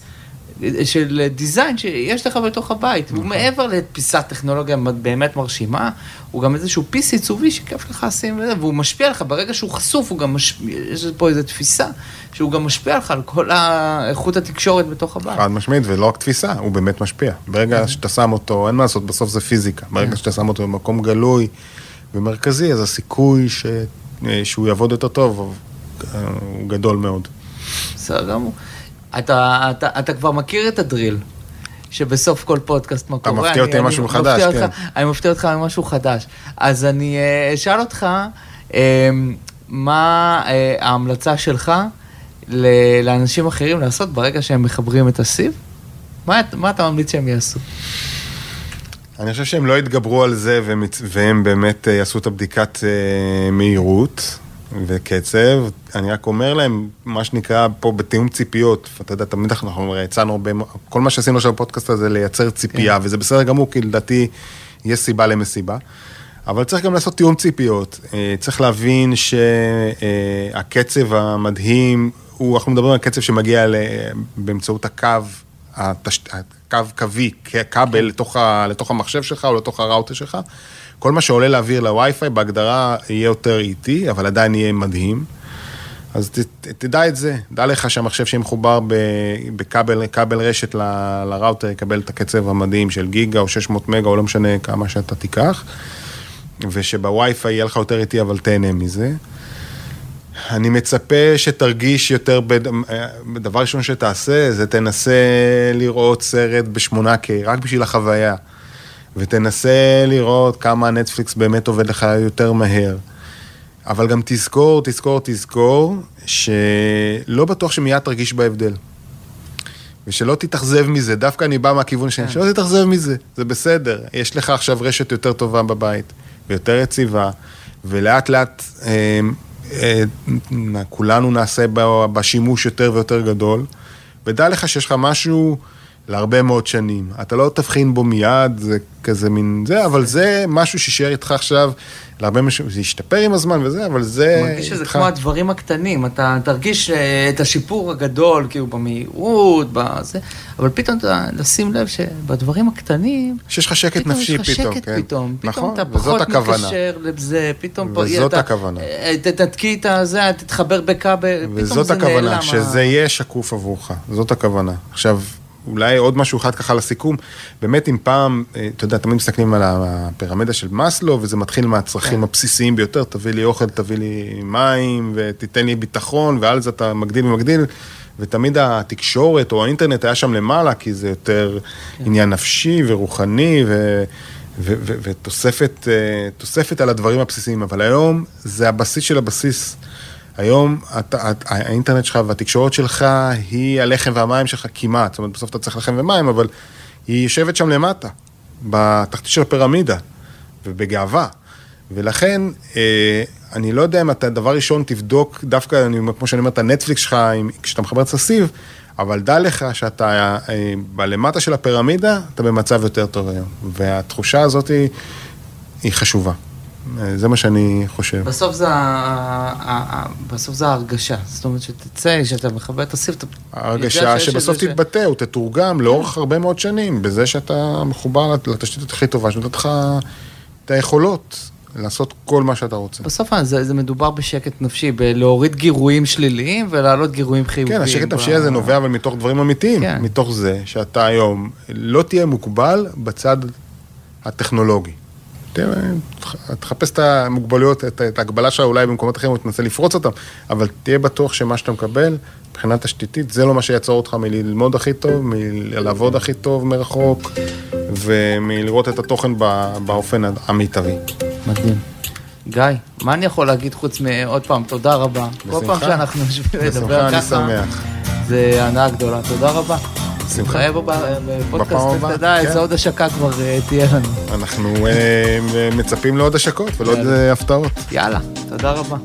[SPEAKER 2] של דיזיין שיש לך בתוך הבית.
[SPEAKER 3] נכון.
[SPEAKER 2] הוא מעבר לפיסת טכנולוגיה באמת מרשימה, הוא גם איזשהו פיס עיצובי שכיף לך לשים והוא משפיע עליך, ברגע שהוא חשוף, הוא גם משפיע, יש פה איזו תפיסה, שהוא גם משפיע עליך על כל איכות התקשורת בתוך הבית.
[SPEAKER 3] חד משמעית, ולא רק תפיסה, הוא באמת משפיע. ברגע שאתה שם אותו, אין מה לעשות, בסוף זה פיזיקה. ברגע שאתה שם אותו במקום גלוי ומרכזי, אז הסיכוי ש... שהוא יעבוד יותר טוב אה, הוא גדול מאוד.
[SPEAKER 2] בסדר גמור. אתה, אתה, אתה כבר מכיר את הדריל, שבסוף כל פודקאסט מה
[SPEAKER 3] אתה
[SPEAKER 2] קורה.
[SPEAKER 3] מפתיע
[SPEAKER 2] אני-
[SPEAKER 3] אותי עם משהו
[SPEAKER 2] מפתיע
[SPEAKER 3] חדש,
[SPEAKER 2] אותך-
[SPEAKER 3] כן.
[SPEAKER 2] אני מפתיע אותך עם משהו חדש. אז אני אה, אשאל אותך, אה, מה אה, ההמלצה שלך לאנשים אחרים לעשות ברגע שהם מחברים את הסיב? מה, מה אתה ממליץ שהם יעשו?
[SPEAKER 3] אני חושב שהם לא יתגברו על זה והם, והם באמת יעשו את הבדיקת מהירות וקצב. אני רק אומר להם, מה שנקרא פה בתיאום ציפיות, אתה יודע, תמיד אנחנו הרי הצענו הרבה, כל מה שעשינו עכשיו בפודקאסט הזה לייצר ציפייה, וזה בסדר גמור, כי לדעתי יש סיבה למסיבה. אבל צריך גם לעשות תיאום ציפיות. אה, צריך להבין שהקצב המדהים, הוא, אנחנו מדברים על קצב שמגיע ל- באמצעות הקו, התש... הקו קווי, כבל לתוך, ה... לתוך המחשב שלך או לתוך הראוטר שלך. כל מה שעולה לאוויר לווי-פיי בהגדרה יהיה יותר איטי, אבל עדיין יהיה מדהים. אז ת, ת- תדע את זה, דע לך שהמחשב שיהיה מחובר בכבל כבל רשת ל- לראוטר יקבל את הקצב המדהים של גיגה או 600 מגה או לא משנה כמה שאתה תיקח, ושבווי-פיי יהיה לך יותר איטי אבל תהנה מזה. אני מצפה שתרגיש יותר, בד... דבר ראשון שתעשה זה תנסה לראות סרט ב-8K, רק בשביל החוויה. ותנסה לראות כמה נטפליקס באמת עובד לך יותר מהר. אבל גם תזכור, תזכור, תזכור, שלא בטוח שמיד תרגיש בהבדל. ושלא תתאכזב מזה, דווקא אני בא מהכיוון שלי, שלא תתאכזב מזה, זה בסדר. יש לך עכשיו רשת יותר טובה בבית, ויותר יציבה, ולאט לאט אה, אה, כולנו נעשה בשימוש יותר ויותר גדול, ודע לך שיש לך משהו להרבה מאוד שנים. אתה לא תבחין בו מיד, זה כזה מין זה, אבל זה משהו שישאר איתך עכשיו להרבה משהו, זה ישתפר עם הזמן וזה, אבל זה
[SPEAKER 2] מרגיש שזה
[SPEAKER 3] איתך.
[SPEAKER 2] כמו הדברים הקטנים, אתה תרגיש אה, את השיפור הגדול, כאילו במהירות, בזה, אבל פתאום אתה לשים לב שבדברים הקטנים,
[SPEAKER 3] שיש לך שקט
[SPEAKER 2] פתאום
[SPEAKER 3] נפשי פתאום,
[SPEAKER 2] שקט
[SPEAKER 3] כן.
[SPEAKER 2] פתאום, פתאום
[SPEAKER 3] נכון,
[SPEAKER 2] אתה
[SPEAKER 3] וזאת
[SPEAKER 2] פחות
[SPEAKER 3] הכוונה.
[SPEAKER 2] מתקשר לזה, פתאום פה-
[SPEAKER 3] וזאת
[SPEAKER 2] אתה-
[SPEAKER 3] הכוונה.
[SPEAKER 2] אה, ת- תתקיא את הזה, תתחבר בכבל, פתאום
[SPEAKER 3] וזאת
[SPEAKER 2] זה
[SPEAKER 3] הכוונה,
[SPEAKER 2] נעלם.
[SPEAKER 3] שזה יהיה שקוף עבורך, זאת הכוונה. עכשיו, אולי עוד משהו אחד ככה לסיכום, באמת אם פעם, אה, אתה יודע, תמיד מסתכלים על הפירמידה של מאסלו, וזה מתחיל מהצרכים
[SPEAKER 2] כן.
[SPEAKER 3] הבסיסיים ביותר, תביא לי אוכל, תביא לי מים, ותיתן לי ביטחון, ועל זה אתה מגדיל ומגדיל, ותמיד התקשורת או האינטרנט היה שם למעלה, כי זה יותר
[SPEAKER 2] כן.
[SPEAKER 3] עניין נפשי ורוחני, ו... ו- ו- ותוספת אה, על הדברים הבסיסיים, אבל היום זה הבסיס של הבסיס. היום אתה, אתה, האינטרנט שלך והתקשורת שלך היא הלחם והמים שלך כמעט, זאת אומרת בסוף אתה צריך לחם ומים, אבל היא יושבת שם למטה, בתחתית של הפירמידה, ובגאווה. ולכן, אה, אני לא יודע אם אתה דבר ראשון תבדוק דווקא, אני, כמו שאני אומר, את הנטפליקס שלך, אם, כשאתה מחבר את הסיב, אבל דע לך שאתה אה, בלמטה של הפירמידה, אתה במצב יותר טוב היום. והתחושה הזאת היא, היא חשובה. אה, זה מה שאני חושב.
[SPEAKER 2] בסוף זה, בסוף זה ההרגשה, זאת אומרת שתצא, שאתה מכבה את הסיב, אתה
[SPEAKER 3] ההרגשה שבסוף תתבטא, הוא תתורגם לאורך הרבה מאוד שנים, בזה שאתה מחובר לתשתית הכי טובה, שנותנת לך את היכולות לעשות כל מה שאתה רוצה.
[SPEAKER 2] בסוף זה, זה מדובר בשקט נפשי, בלהוריד גירויים שליליים ולהעלות גירויים חיוביים.
[SPEAKER 3] כן, השקט
[SPEAKER 2] ב-
[SPEAKER 3] הנפשי הזה נובע אבל מתוך דברים אמיתיים,
[SPEAKER 2] כן.
[SPEAKER 3] מתוך זה שאתה היום לא תהיה מוגבל בצד הטכנולוגי. תחפש את המוגבלויות, את, ההגבלה שלה אולי במקומות אחרים, ותנסה לפרוץ אותם, אבל תהיה בטוח שמה שאתה מקבל, מבחינה תשתיתית, זה לא מה שיעצור אותך מללמוד הכי טוב, מלעבוד הכי טוב מרחוק, ומלראות את התוכן באופן המיטבי.
[SPEAKER 2] מדהים. גיא, מה אני יכול להגיד חוץ מעוד פעם, תודה רבה. כל
[SPEAKER 3] בשמחה.
[SPEAKER 2] פעם שאנחנו יושבים לדבר ככה. זה הנאה גדולה. תודה רבה.
[SPEAKER 3] בשמחה.
[SPEAKER 2] נתחייב בפודקאסט,
[SPEAKER 3] בפעם הבאה,
[SPEAKER 2] תדע
[SPEAKER 3] כן.
[SPEAKER 2] איזה עוד השקה כבר אה, תהיה לנו.
[SPEAKER 3] אנחנו אה, מצפים לעוד השקות ולעוד. אה, הפתעות.
[SPEAKER 2] יאללה, תודה רבה.